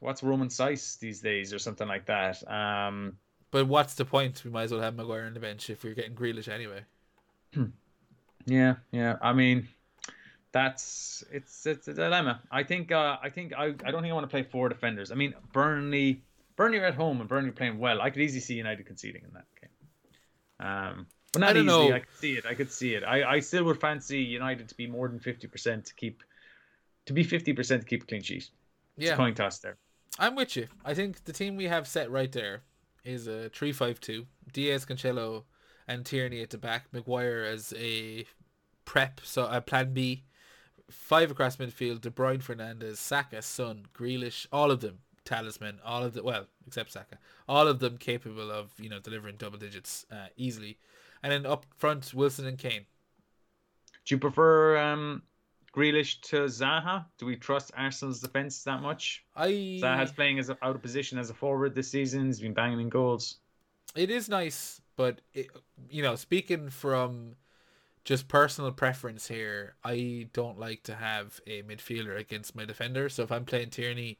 what's Romain Saiss these days or something like that. Um, but what's the point? We might as well have Maguire on the bench if we're getting Grealish anyway. *clears throat* yeah, yeah. I mean, that's it's it's a dilemma. I think uh, I think I, I don't think I want to play four defenders. I mean Burnley Burnley are at home and Burnley playing well. I could easily see United conceding in that game. Um, but not I easily. know. I could see it. I could see it. I, I still would fancy United to be more than fifty percent to keep to be fifty percent to keep a clean sheet. It's Yeah. a coin toss there. I'm with you. I think the team we have set right there is a three-five-two. Dias, Cancelo, and Tierney at the back. Maguire as a prep, so a plan B. Five across midfield. De Bruyne, Fernandes, Saka, Son, Grealish, all of them talisman. All of the well, except Saka, all of them capable of you know delivering double digits uh, easily. And then up front, Wilson and Kane. Do you prefer um, Grealish to Zaha? Do we trust Arsenal's defense that much? I Zaha's playing as a, out of position as a forward this season. He's been banging in goals. it is nice, but it, you know, speaking from just personal preference here, I don't like to have a midfielder against my defender. So if I'm playing Tierney,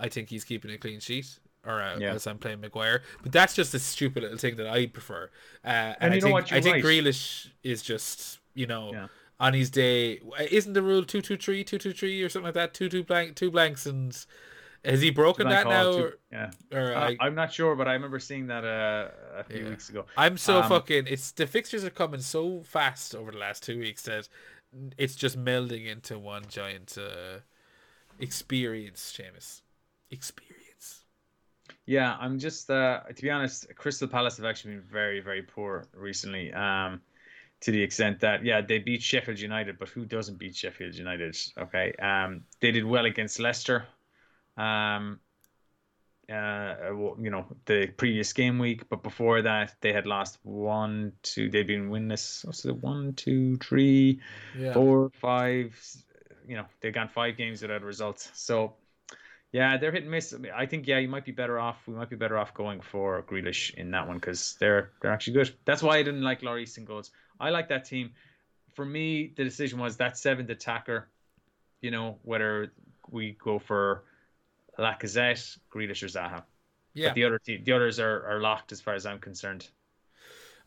I think he's keeping a clean sheet. Or uh, Yeah. as I'm playing Maguire, but that's just a stupid little thing that I prefer. Uh, and, And I think what, I you're think. Grealish is just you know Yeah. on his day. Isn't the rule two two three two two three or something like that? Two two blank two blanks and has he broken that now? Or, Yeah. or Uh, I, I'm not sure, but I remember seeing that uh, a few Yeah. weeks ago. I'm so Um, fucking. It's the fixtures are coming so fast over the last two weeks that it's just melding into one giant uh, experience, Seamus. Experience. Yeah, I'm just uh, to be honest, Crystal Palace have actually been very, very poor recently. Um, to the extent that yeah, they beat Sheffield United, but who doesn't beat Sheffield United? Okay, um, they did well against Leicester. Um, uh, you know the previous game week, but before that they had lost one, two. They've been winless. What's it? One, two, three, Yeah. four, five. You know, they've gone five games without results. So, yeah, they're hit and miss. I mean, I think yeah, you might be better off. We might be better off going for Grealish in that one because they're they're actually good. That's why I didn't like Laurie Easton goals. I like that team. For me, the decision was that seventh attacker. You know, whether we go for Lacazette, Grealish, or Zaha. Yeah. But the other te- the others are, are locked as far as I'm concerned.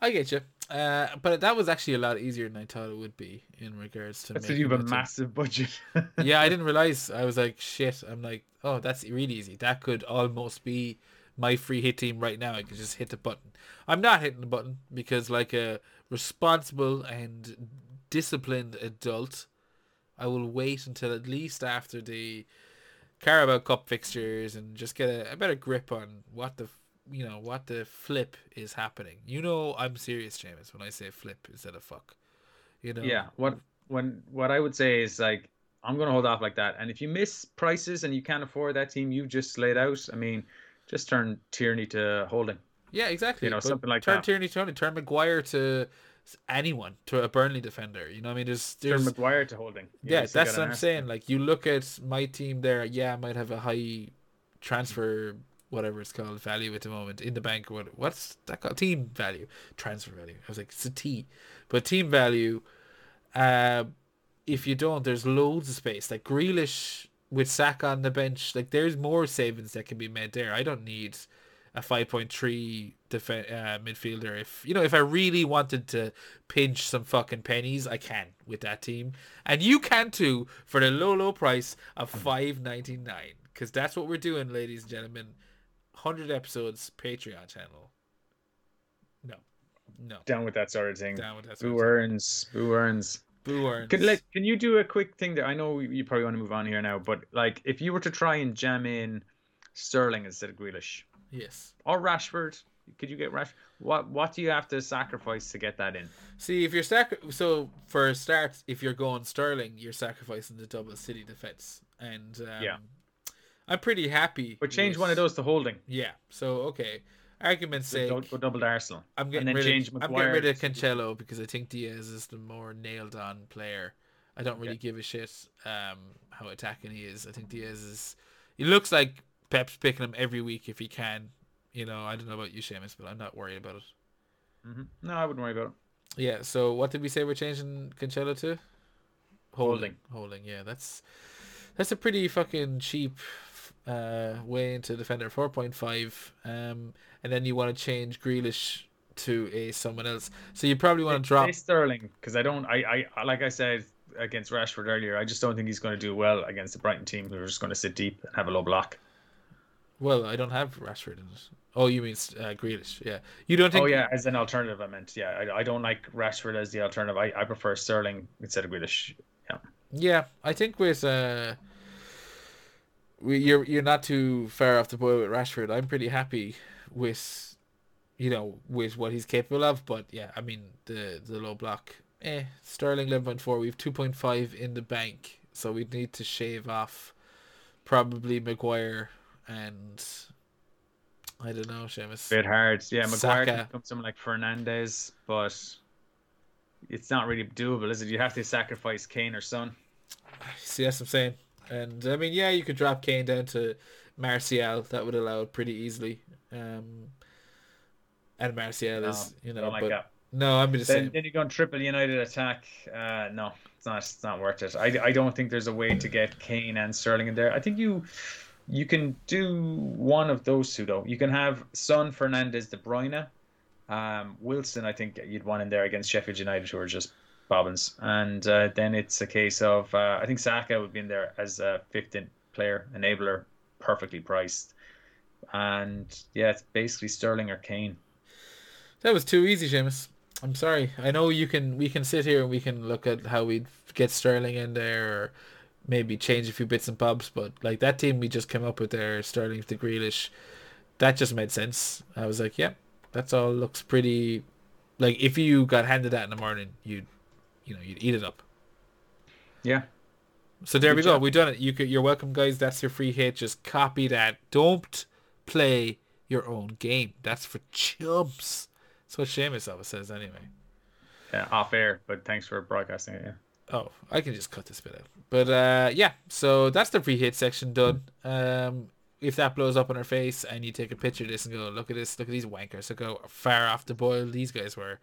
I get you. Uh, but that was actually a lot easier than I thought it would be in regards to. That's you have a massive budget. *laughs* yeah, I didn't *laughs* realize. I was like, shit. I'm like, oh, that's really easy. That could almost be my free hit team right now. I could just hit the button. I'm not hitting the button because, like a responsible and disciplined adult, I will wait until at least after the Carabao Cup fixtures and just get a, a better grip on what the you know what the flip is happening. You know, I'm serious, James, when I say flip instead of fuck. You know. Yeah. What when what I would say is like I'm gonna hold off like that. And if you miss prices and you can't afford that team you just laid out, I mean, just turn Tierney to Holding. Yeah, exactly. You know, But something like that. turn that. Tierney to Holding. turn Maguire to anyone, to a Burnley defender. You know, what I mean, there's, Turn Maguire to Holding. yeah, you still that's what I'm saying. Like, you look at my team there. Yeah, I might have a high transfer, whatever it's called, value at the moment in the bank. What? What's that called? Team value, transfer value. I was like, it's a T, but team value. Uh, if you don't, there's loads of space. Like Grealish with Saka on the bench, like there's more savings that can be made there. I don't need a 5.3 def- uh, midfielder. If you know, if I really wanted to pinch some fucking pennies, I can with that team, and you can too for the low, low price of 5.99. Because that's what we're doing, ladies and gentlemen. 100 episodes, Patreon channel. No, no, Down with that sort of thing. down with that. Boo sort of earns. Boo earns. thing. Boo earns. Can let can you do a quick thing there? I know you probably want to move on here now, but like if you were to try and jam in Sterling instead of Grealish Yes. or Rashford, could you get Rash? What what do you have to sacrifice to get that in? See, if you're sac- so for a start, if you're going Sterling, you're sacrificing the double city defense, and um, Yeah. I'm pretty happy. But change with- one of those to Holding. Yeah. So okay, argument's sake, don't go double to Arsenal. I'm getting then rid change of I'm getting rid of Cancelo because I think Dias is the more nailed on player. I don't really give a shit um, how attacking he is. I think Dias is. He looks like Pep's picking him every week if he can. You know, I don't know about you, Seamus, but I'm not worried about it. hmm No, I wouldn't worry about it. Yeah. So what did we say we're changing Cancelo to? Holding. Holding. Yeah, that's that's a pretty fucking cheap uh way into defender. Four point five. Um, and then you want to change Grealish to a someone else. So you probably want to drop. Sterling because I don't. I, I like I said against Rashford earlier. I just don't think he's going to do well against the Brighton team who are just going to sit deep and have a low block. Well, I don't have Rashford in it. Oh, you mean uh, Grealish? Yeah. You don't think? Oh yeah, as an alternative, I meant. Yeah, I, I don't like Rashford as the alternative. I, I prefer Sterling instead of Grealish. Yeah. Yeah, I think with uh, you're you're not too far off the boil with Rashford. I'm pretty happy with, you know, with what he's capable of. But yeah, I mean the the low block. Eh, Sterling eleven point four. We've two point five in the bank, so we'd need to shave off probably Maguire and I don't know, Seamus. Bit hard. Yeah, Maguire Saka. can become someone like Fernandez, but it's not really doable, is it? You have to sacrifice Kane or Son. See, that's what I'm saying. And I mean, yeah, you could drop Kane down to Martial. That would allow it pretty easily. Um, and Martial No, is, you know, don't like no, I'm just saying. then you're going triple United attack. Uh, no, it's not. It's not worth it. I, I don't think there's a way to get Kane and Sterling in there. I think you you can do one of those two though. You can have Son, Fernandes, De Bruyne, um, Wilson. I think you'd want in there against Sheffield United, who are just And uh, then it's a case of uh, I think Saka would be in there as a 15th player enabler, perfectly priced. And yeah, it's basically Sterling or Kane. That was too easy, Seamus. I'm sorry. I know you can. We can sit here and we can look at how we'd get Sterling in there, or maybe change a few bits and bobs. But like that team we just came up with there, Sterling to Grealish, that just made sense. I was like, yep, that's all looks pretty. Like if you got handed that in the morning, you'd, you know, you'd eat it up. Yeah. So there Good we go. We've done it. You could, you're welcome, guys. That's your free hit. Just copy that. Don't play your own game. That's for chumps. That's what Seamus always says anyway. Yeah, off air, but thanks for broadcasting it. Yeah. Oh, I can just cut this bit out. But uh, yeah, so that's the free hit section done. Um, if that blows up in our face and you take a picture of this and go, look at this, look at these wankers, look how far off the boil these guys were.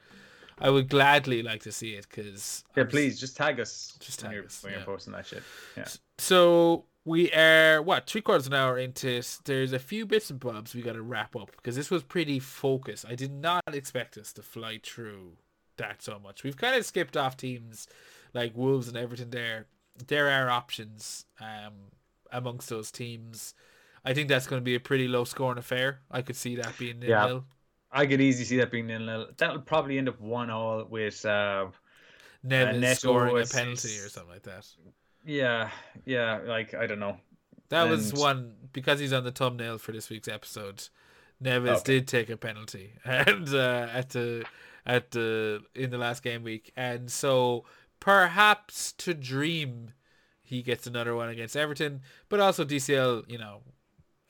I would gladly like to see it because Yeah, please just tag us. Just tag you're, us, when yeah. you're posting that shit. Yeah. So we are what three quarters of an hour into it. There's a few bits and bobs we got to wrap up because this was pretty focused. I did not expect us to fly through that so much. We've kind of skipped off teams like Wolves and Everton. There, there are options um, amongst those teams. I think that's going to be a pretty low scoring affair. I could see that being nil Yeah. Nil. I could easily see that being nil nil. That'll probably end up one all with uh Neves Neto scoring a penalty or something like that. yeah, yeah, like I don't know. That was one because he's on the thumbnail for this week's episode. Neves Okay. did take a penalty, *laughs* and uh, at the at the in the last game week, and so perhaps to dream he gets another one against Everton, but also DCL, you know,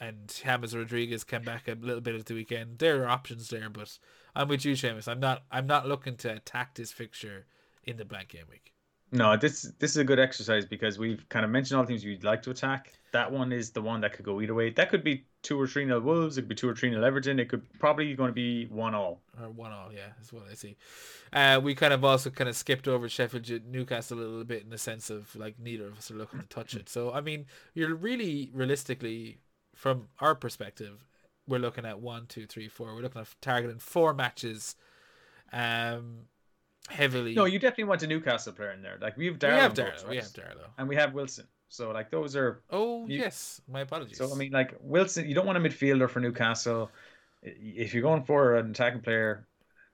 and James Rodriguez came back a little bit at the weekend. There are options there, but I'm with you, Seamus. I'm not I'm not looking to attack this fixture in the blank game week. No, this this is a good exercise because we've kind of mentioned all the teams you'd like to attack. That one is the one that could go either way. That could be two or three nil Wolves. It could be two or three nil Everton. It could probably going to be one all. or one all, yeah, is what I see. Uh, we kind of also kind of skipped over Sheffield Newcastle a little bit in the sense of like neither of us are looking to touch it. So I mean, you're really realistically, from our perspective, we're looking at one, two, three, four. We're looking at targeting four matches, um, heavily. No, you definitely want a Newcastle player in there. Like we have we Darlow, have in both, Darlow, we have Darlow. and we have Wilson. So like those are Oh You- yes, my apologies. So I mean, like Wilson, you don't want a midfielder for Newcastle. If you're going for an attacking player,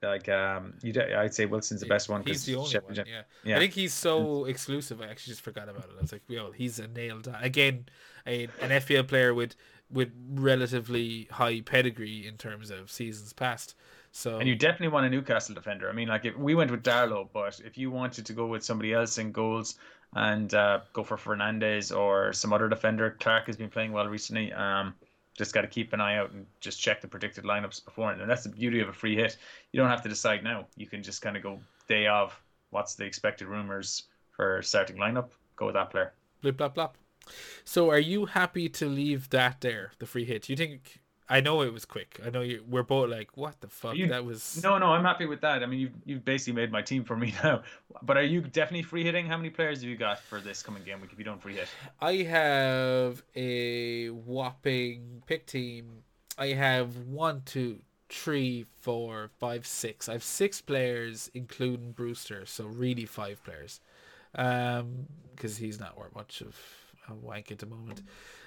like um, you, I'd say Wilson's the best one. He's the only Sheffield one. Yeah. Yeah. I think he's so exclusive. I actually just forgot about it. I was like, well, he's a nailed on. Again, a, an FPL player with with relatively high pedigree in terms of seasons past. So And you definitely want a Newcastle defender. I mean, like if we went with Darlow, but if you wanted to go with somebody else in goals and uh, go for Fernandez or some other defender, Clark has been playing well recently. Um, just got to keep an eye out and just check the predicted lineups beforehand. And that's the beauty of a free hit. You don't have to decide now. You can just kind of go day of. What's the expected rumors for starting lineup? Go with that player. blip blop blop. So are you happy to leave that there, the free hit? You think? I know it was quick. I know you. We're both like, what the fuck? You- that was. No, no, I'm happy with that. I mean, you've you've basically made my team for me *laughs* now. But are you definitely free hitting? How many players have you got for this coming game week if you don't free hit? I have a whopping pick team. I have one, two, three, four, five, six. I have six players, including Brewster, so really five players. um, because he's not worth much of wank at the moment.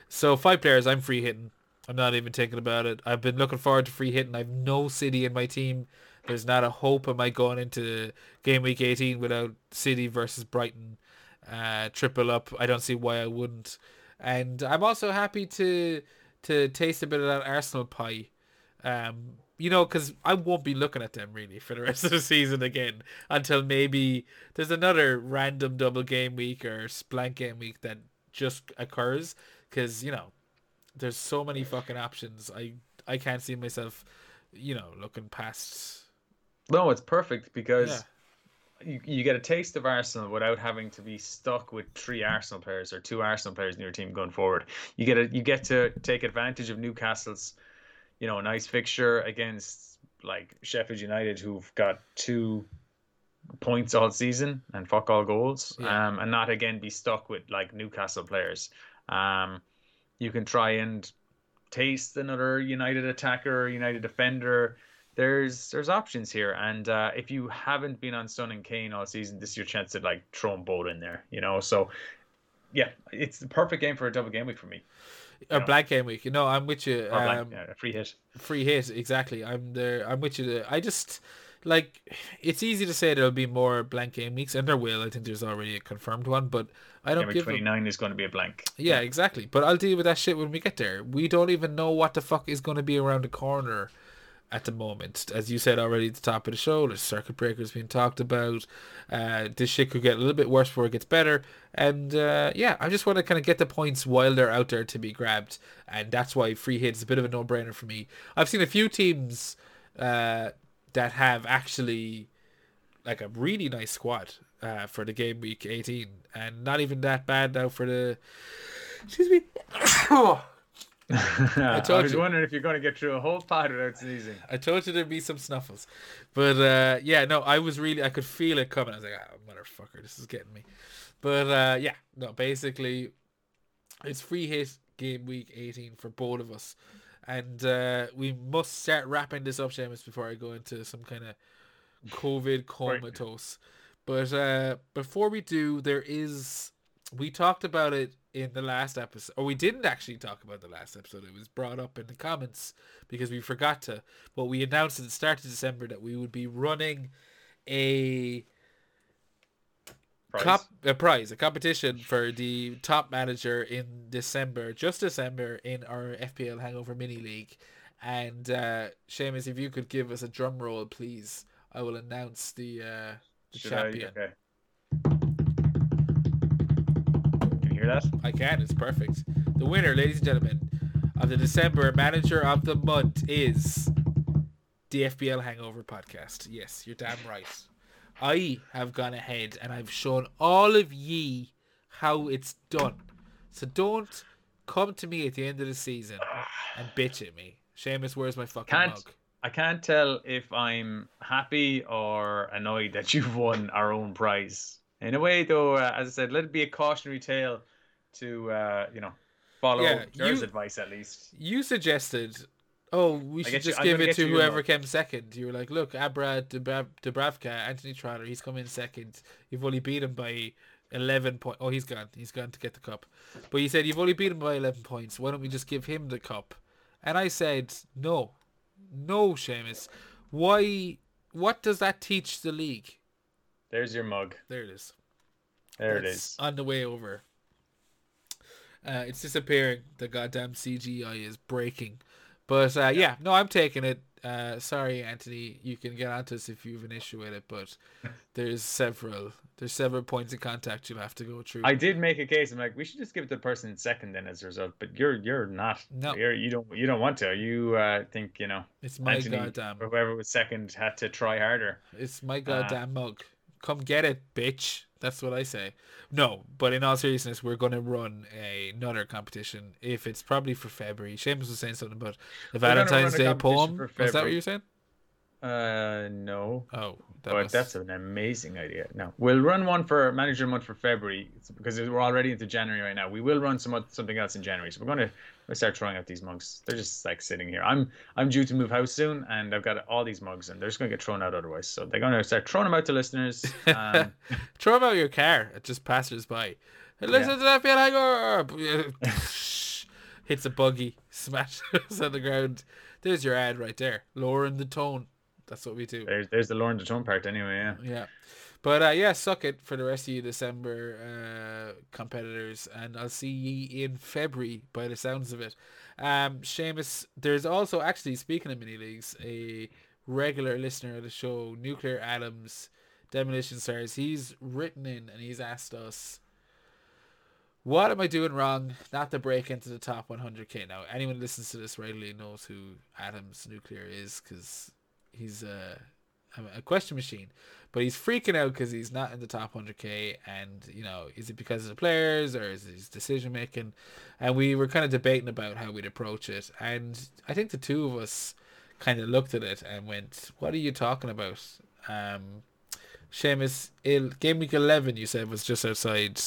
So five players, I'm free hitting. I'm not even thinking about it. I've been looking forward to free hitting. I've no City in my team. There's not a hope of my going into game week 18 without City versus Brighton uh, triple up. I don't see why I wouldn't. And I'm also happy to to taste a bit of that Arsenal pie. Um, you know, because I won't be looking at them really for the *laughs* rest of the season again until maybe there's another random double game week or blank game week that just occurs. Because you know, there's so many fucking options. I I can't see myself, you know, looking past. No, it's perfect because. Yeah. You, you get a taste of Arsenal without having to be stuck with three Arsenal players or two Arsenal players in your team going forward. You get a, you get to take advantage of Newcastle's, you know, a nice fixture against like Sheffield United, who've got two points all season and fuck all goals, yeah. um, and not again be stuck with like Newcastle players. Um, you can try and taste another United attacker, United defender. There's there's options here, and uh, if you haven't been on Son and Kane all season, this is your chance to like throw them both in there. You know, so yeah, it's the perfect game for a double game week for me. A black game week, you know, I'm with you. Um, blank, yeah, free hit. Free hit, exactly. I'm there. I'm with you. I just like it's easy to say there'll be more blank game weeks, and there will. I think there's already a confirmed one, but I don't give. Twenty nine is going to be a blank. Yeah, yeah, exactly. But I'll deal with that shit when we get there. We don't even know what the fuck is going to be around the corner at the moment. As you said already at the top of the show, there's circuit breakers being talked about. Uh, this shit could get a little bit worse before it gets better. And uh, yeah, I just want to kind of get the points while they're out there to be grabbed. And that's why free hit is a bit of a no brainer for me. I've seen a few teams uh, that have actually like a really nice squad uh, for the game week 18 and not even that bad now for the excuse me *coughs* *laughs* I, I was you. wondering if you're going to get through a whole pod without sneezing. I told you there'd be some snuffles, but uh, yeah, no, I was really I could feel it coming. I was like, oh, motherfucker, this is getting me. But uh, yeah, no, basically, it's free hit game week 18 for both of us and uh, we must start wrapping this up, Seamus, before I go into some kind of COVID *laughs* comatose. But uh, before we do, there is we talked about it in the last episode, or we didn't actually talk about the last episode. It was brought up in the comments because we forgot to. But we announced at the start of December that we would be running a prize. Cop, a prize, a competition for the top manager in December, just December, in our FPL Hangover Mini League. And uh, Seamus, if you could give us a drum roll, please, I will announce the uh, the Should champion. I? Okay. Can you hear that? I can. It's perfect. The winner, ladies and gentlemen, of the December Manager of the Month is the FPL Hangover podcast. Yes, you're damn right. I have gone ahead and I've shown all of ye how it's done. So don't come to me at the end of the season and bitch at me. Seamus, where's my fucking can't, mug? I can't tell if I'm happy or annoyed that *laughs* you've won our own prize. In a way, though, uh, as I said, let it be a cautionary tale to, uh, you know, follow yeah, yours advice at least. You suggested oh, we should just you, give it to whoever came second. You were like, look, Abra Dubravka, Anthony Trotter, he's come in second. You've only beat him by 11 points. Oh, he's gone. He's gone to get the cup. But you said, you've only beat him by 11 points. Why don't we just give him the cup? And I said, no. No, Seamus. Why? What does that teach the league? There's your mug. There it is. There it is. On the way over. Uh, it's disappearing. The goddamn CGI is breaking. But uh, yeah, no, I'm taking it. Uh, sorry, Anthony, you can get onto us if you have an issue with it, but *laughs* there's several there's several points of contact you'll have to go through. I did make a case. I'm like, we should just give it to the person in second then as a result. But you're you're not. No, you're, you don't you don't want to. You uh, think you know. It's my Anthony, goddamn. whoever was second had to try harder. It's my goddamn uh, mug. Come get it, bitch. That's what I say. No, but in all seriousness, we're going to run a, another competition. If it's probably for February. Seamus was saying something about the Valentine's Day poem. Is that what you are saying? Uh, no. Oh, that but was- that's an amazing idea. No, we'll run one for manager month for February it's because we're already into January right now. We will run some something else in January, so we're gonna we'll start throwing out these mugs. They're just like sitting here. I'm I'm due to move house soon, and I've got all these mugs, and they're just gonna get thrown out otherwise. So they're gonna start throwing them out to listeners. Um, *laughs* Throw them out your car at just passers by. Listen to that feel hangover. *laughs* Hits a buggy, smashes *laughs* on the ground. There's your ad right there. Lowering the tone. That's what we do. there's there's the Lauren Tone part anyway. Yeah. Yeah. But uh, yeah, suck it for the rest of you December uh, competitors, and I'll see ye in February by the sounds of it. Um, Seamus, there's also actually speaking of mini leagues, a regular listener of the show, Nuclear Adams, Demolition Stars. He's written in and he's asked us, "What am I doing wrong not to break into the top 100k?" Now, anyone listens to this regularly knows who Adams Nuclear is because he's a a question machine but he's freaking out because he's not in the top 100k and you know is it because of the players or is it his decision making and we were kind of debating about how we'd approach it and i think the two of us kind of looked at it and went what are you talking about um Seamus, game week 11 you said was just outside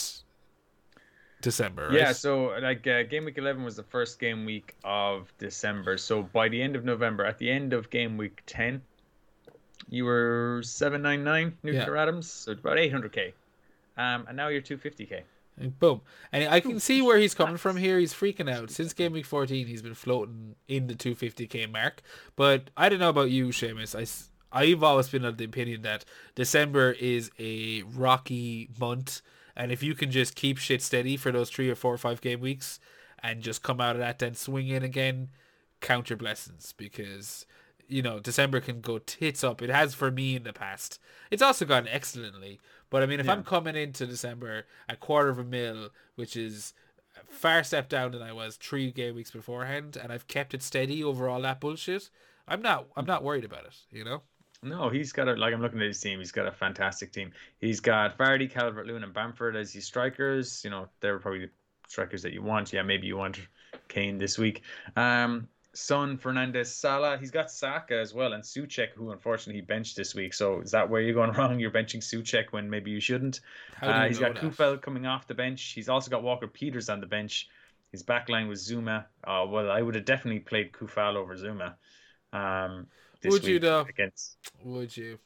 december right? Yeah, so like uh, game week 11 was the first game week of December. So by the end of November, at the end of game week 10, you were 799 nuclear atoms, so it's about 800k. Um, and now you're 250k. And boom. And I can see where he's coming from here. He's freaking out. Since game week 14, he's been floating in the 250k mark. But I don't know about you, Seamus. I've always been of the opinion that December is a rocky month. And if you can just keep shit steady for those three or four or five game weeks and just come out of that, then swing in again, count your blessings. Because, you know, December can go tits up. It has for me in the past. It's also gone excellently. But I mean, if I'm coming into December a quarter of a mil, which is a far step down than I was three game weeks beforehand, and I've kept it steady over all that bullshit, I'm not I'm not worried about it. You know. No, he's got a like I'm looking at his team. He's got a fantastic team. He's got Vardy, Calvert Lewin, and Bamford as his strikers. You know, they're probably the strikers that you want. Yeah, maybe you want Kane this week. Um, Son, Fernandes, Salah. He's got Saka as well, and Soucek, who unfortunately he benched this week. So is that where you're going *laughs* wrong? You're benching Soucek when maybe you shouldn't. How do Uh, you he's know got that? Coufal coming off the bench. He's also got Walker Peters on the bench. His back line was Zouma. Uh, well, I would have definitely played Coufal over Zouma. Um, this Would you, though? Against Would you?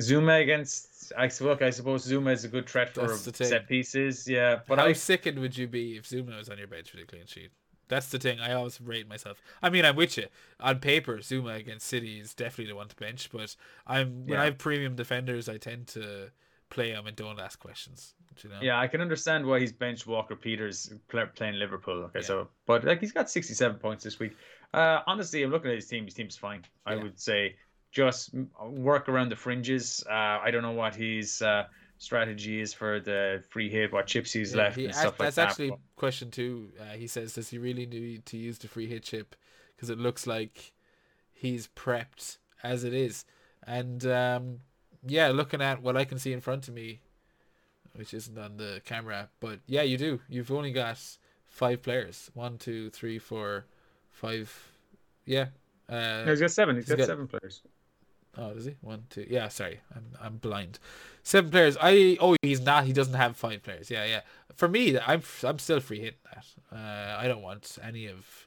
Zouma against I look, I suppose Zouma is a good threat for That's the thing. set pieces. Yeah, but How I sickened would you be if Zouma was on your bench for the clean sheet? That's the thing. I always rate myself. I mean, I'm with you. On paper, Zouma against City is definitely the one to bench, but I'm when Yeah. I have premium defenders, I tend to play them and don't ask questions. You know? yeah, I can understand why he's benched Walker Peters playing Liverpool. Okay, Yeah. so but like he's got 67 points this week. Uh, honestly, I'm looking at his team. His team's fine. I would say just work around the fringes. Uh, I don't know what he's. uh, strategy is for the free hit, what chips he's Yeah, left, he and asked- stuff like that's that. actually but- question two. Uh, he says, does he really need to use the free hit chip? Because it looks like he's prepped as it is. And um, yeah, looking at what I can see in front of me, which isn't on the camera, but yeah, you do. You've only got five players. One, two, three, four, five. Yeah. Uh, No, he's got seven. he's he's got, got- seven players. Oh, does he? One, two. Yeah, sorry, I'm I'm blind. Seven players. I oh he's not. He doesn't have five players. Yeah, yeah. For me, I'm I'm still free hitting that. Uh, I don't want any of.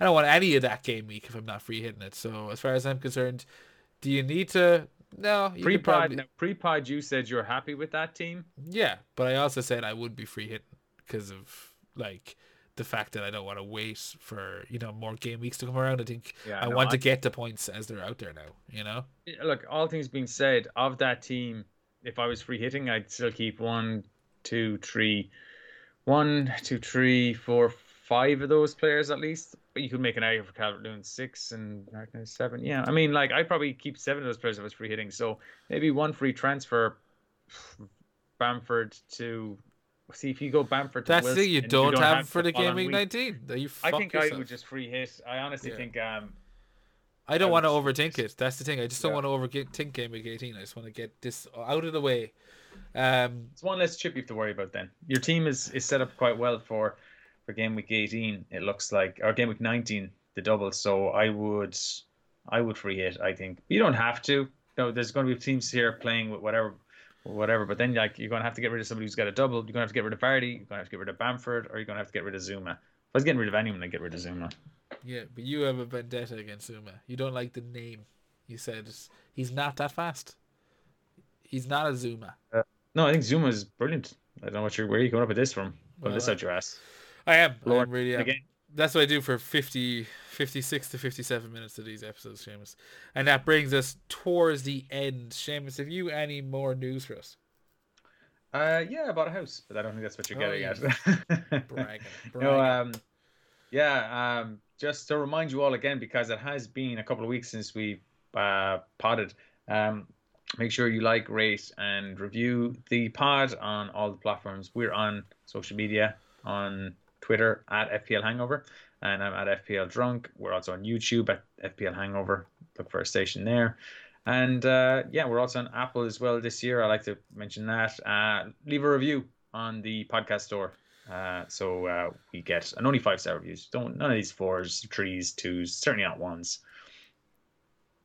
I don't want any of that game week if I'm not free hitting it. So as far as I'm concerned, do you need to? No, Pre-pod. probably. no, pre pod, you said you're happy with that team. Yeah, but I also said I would be free hitting because of like the fact that I don't want to wait for you know more game weeks to come around. I think Yeah, I no, want I- to get the points as they're out there now. You know. look, all things being said, of that team, if I was free hitting, I'd still keep one, two, three, one, two, three, four, five of those players at least. But you could make an argument for Calvert Lewin six and Martinez seven. Yeah, I mean, like I'd probably keep seven of those players if I was free hitting. So maybe one free transfer, Bamford to. See if you go Bamford to That's the Wilson thing you and don't, have, for the game week week, 19. That you I think yourself. I would just free hit. I honestly Yeah. think um I don't want to overthink it. That's the thing. I just don't Yeah. want to overthink game week 18. I just want to get this out of the way. Um, It's one less chip you have to worry about then. Your team is, is set up quite well for for game week 18. It looks like or game week 19, the double. So I would I would free hit. I think you don't have to. No, there's going to be teams here playing with whatever, whatever. But then like you're going to have to get rid of somebody who's got a double. You're going to have to get rid of Vardy. You're going to have to get rid of Bamford, or you're going to have to get rid of Zouma. If I was getting rid of anyone, I'd get rid of Zouma. Yeah, but you have a vendetta against Zouma. You don't like the name. You said he's not that fast. He's not a Zouma. Uh, no, I think Zouma is brilliant. I don't know what you're where are you coming up with this from. Well, this out your ass. I am. Lord, I'm really am. Again. That's what I do for 50, 56 to 57 minutes of these episodes, Seamus. And that brings us towards the end. Seamus, have you any more news for us? Uh, yeah, I bought a house, but I don't think that's what you're oh, getting at. bragging, *laughs* bragging. No, um, yeah, um, just to remind you all again, because it has been a couple of weeks since we uh, potted. Um, make sure you like, rate, and review the pod on all the platforms. We're on social media on Twitter at FPL Hangover, and I'm at FPL Drunk. We're also on YouTube at FPL Hangover. Look for a station there. And uh, yeah, we're also on Apple as well this year. I like to mention that. Uh, leave a review on the podcast store. Uh, so uh, we get and only five star reviews. Don't none of these fours, threes, twos, certainly not ones.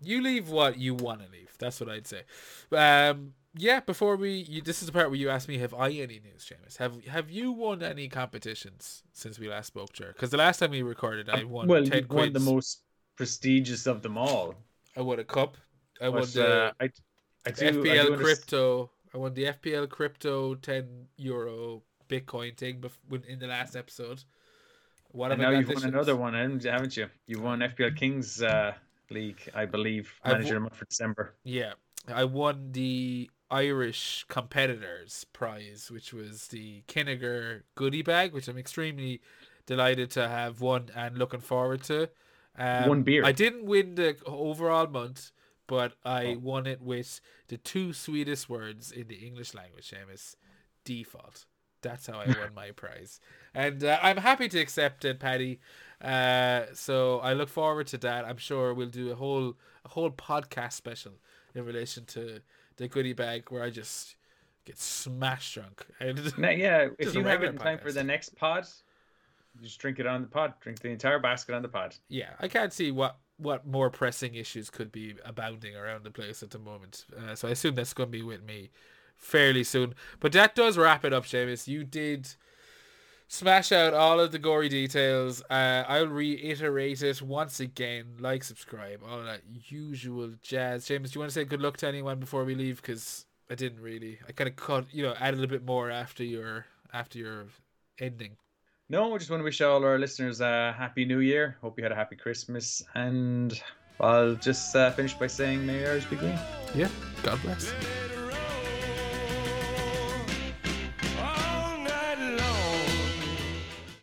You leave what you want to leave. That's what I'd say. Um, yeah. Before we, you, this is the part where you ask me, have I any news, Seamus? Have Have you won any competitions since we last spoke, Jer? Because the last time we recorded, I won. Well, 10 you won the most prestigious of them all. I won a cup. I won the uh, I, I do, FPL I crypto. I won the FPL crypto ten euro Bitcoin thing in the last episode. What and now you've won another one, haven't you? You won FPL Kings uh, League, I believe, manager w- for December. Yeah, I won the Irish competitors prize, which was the Kinnegar goodie bag, which I'm extremely delighted to have won and looking forward to. Um, One beer. I didn't win the overall month, but I oh. won it with the two sweetest words in the English language, Seamus. Default. That's how I won my *laughs* prize. And uh, I'm happy to accept it, Paddy. Uh, so I look forward to that. I'm sure we'll do a whole a whole podcast special in relation to the goodie bag where I just get smashed drunk. *laughs* Yeah, if you have it in time for the next pod, just drink it on the pod. Drink the entire basket on the pod. Yeah, I can't see what what more pressing issues could be abounding around the place at the moment. Uh, so I assume that's going to be with me fairly soon. But that does wrap it up, Seamus. You did smash out all of the gory details. Uh, I'll reiterate it once again. Like, subscribe, all that usual jazz. James, do you want to say good luck to anyone before we leave? Because I didn't really. I kind of cut, you know, added a bit more after your after your ending. No, I just want to wish all our listeners a happy new year. Hope you had a happy Christmas. And I'll just uh, finish by saying, may yours be green. Yeah, God bless.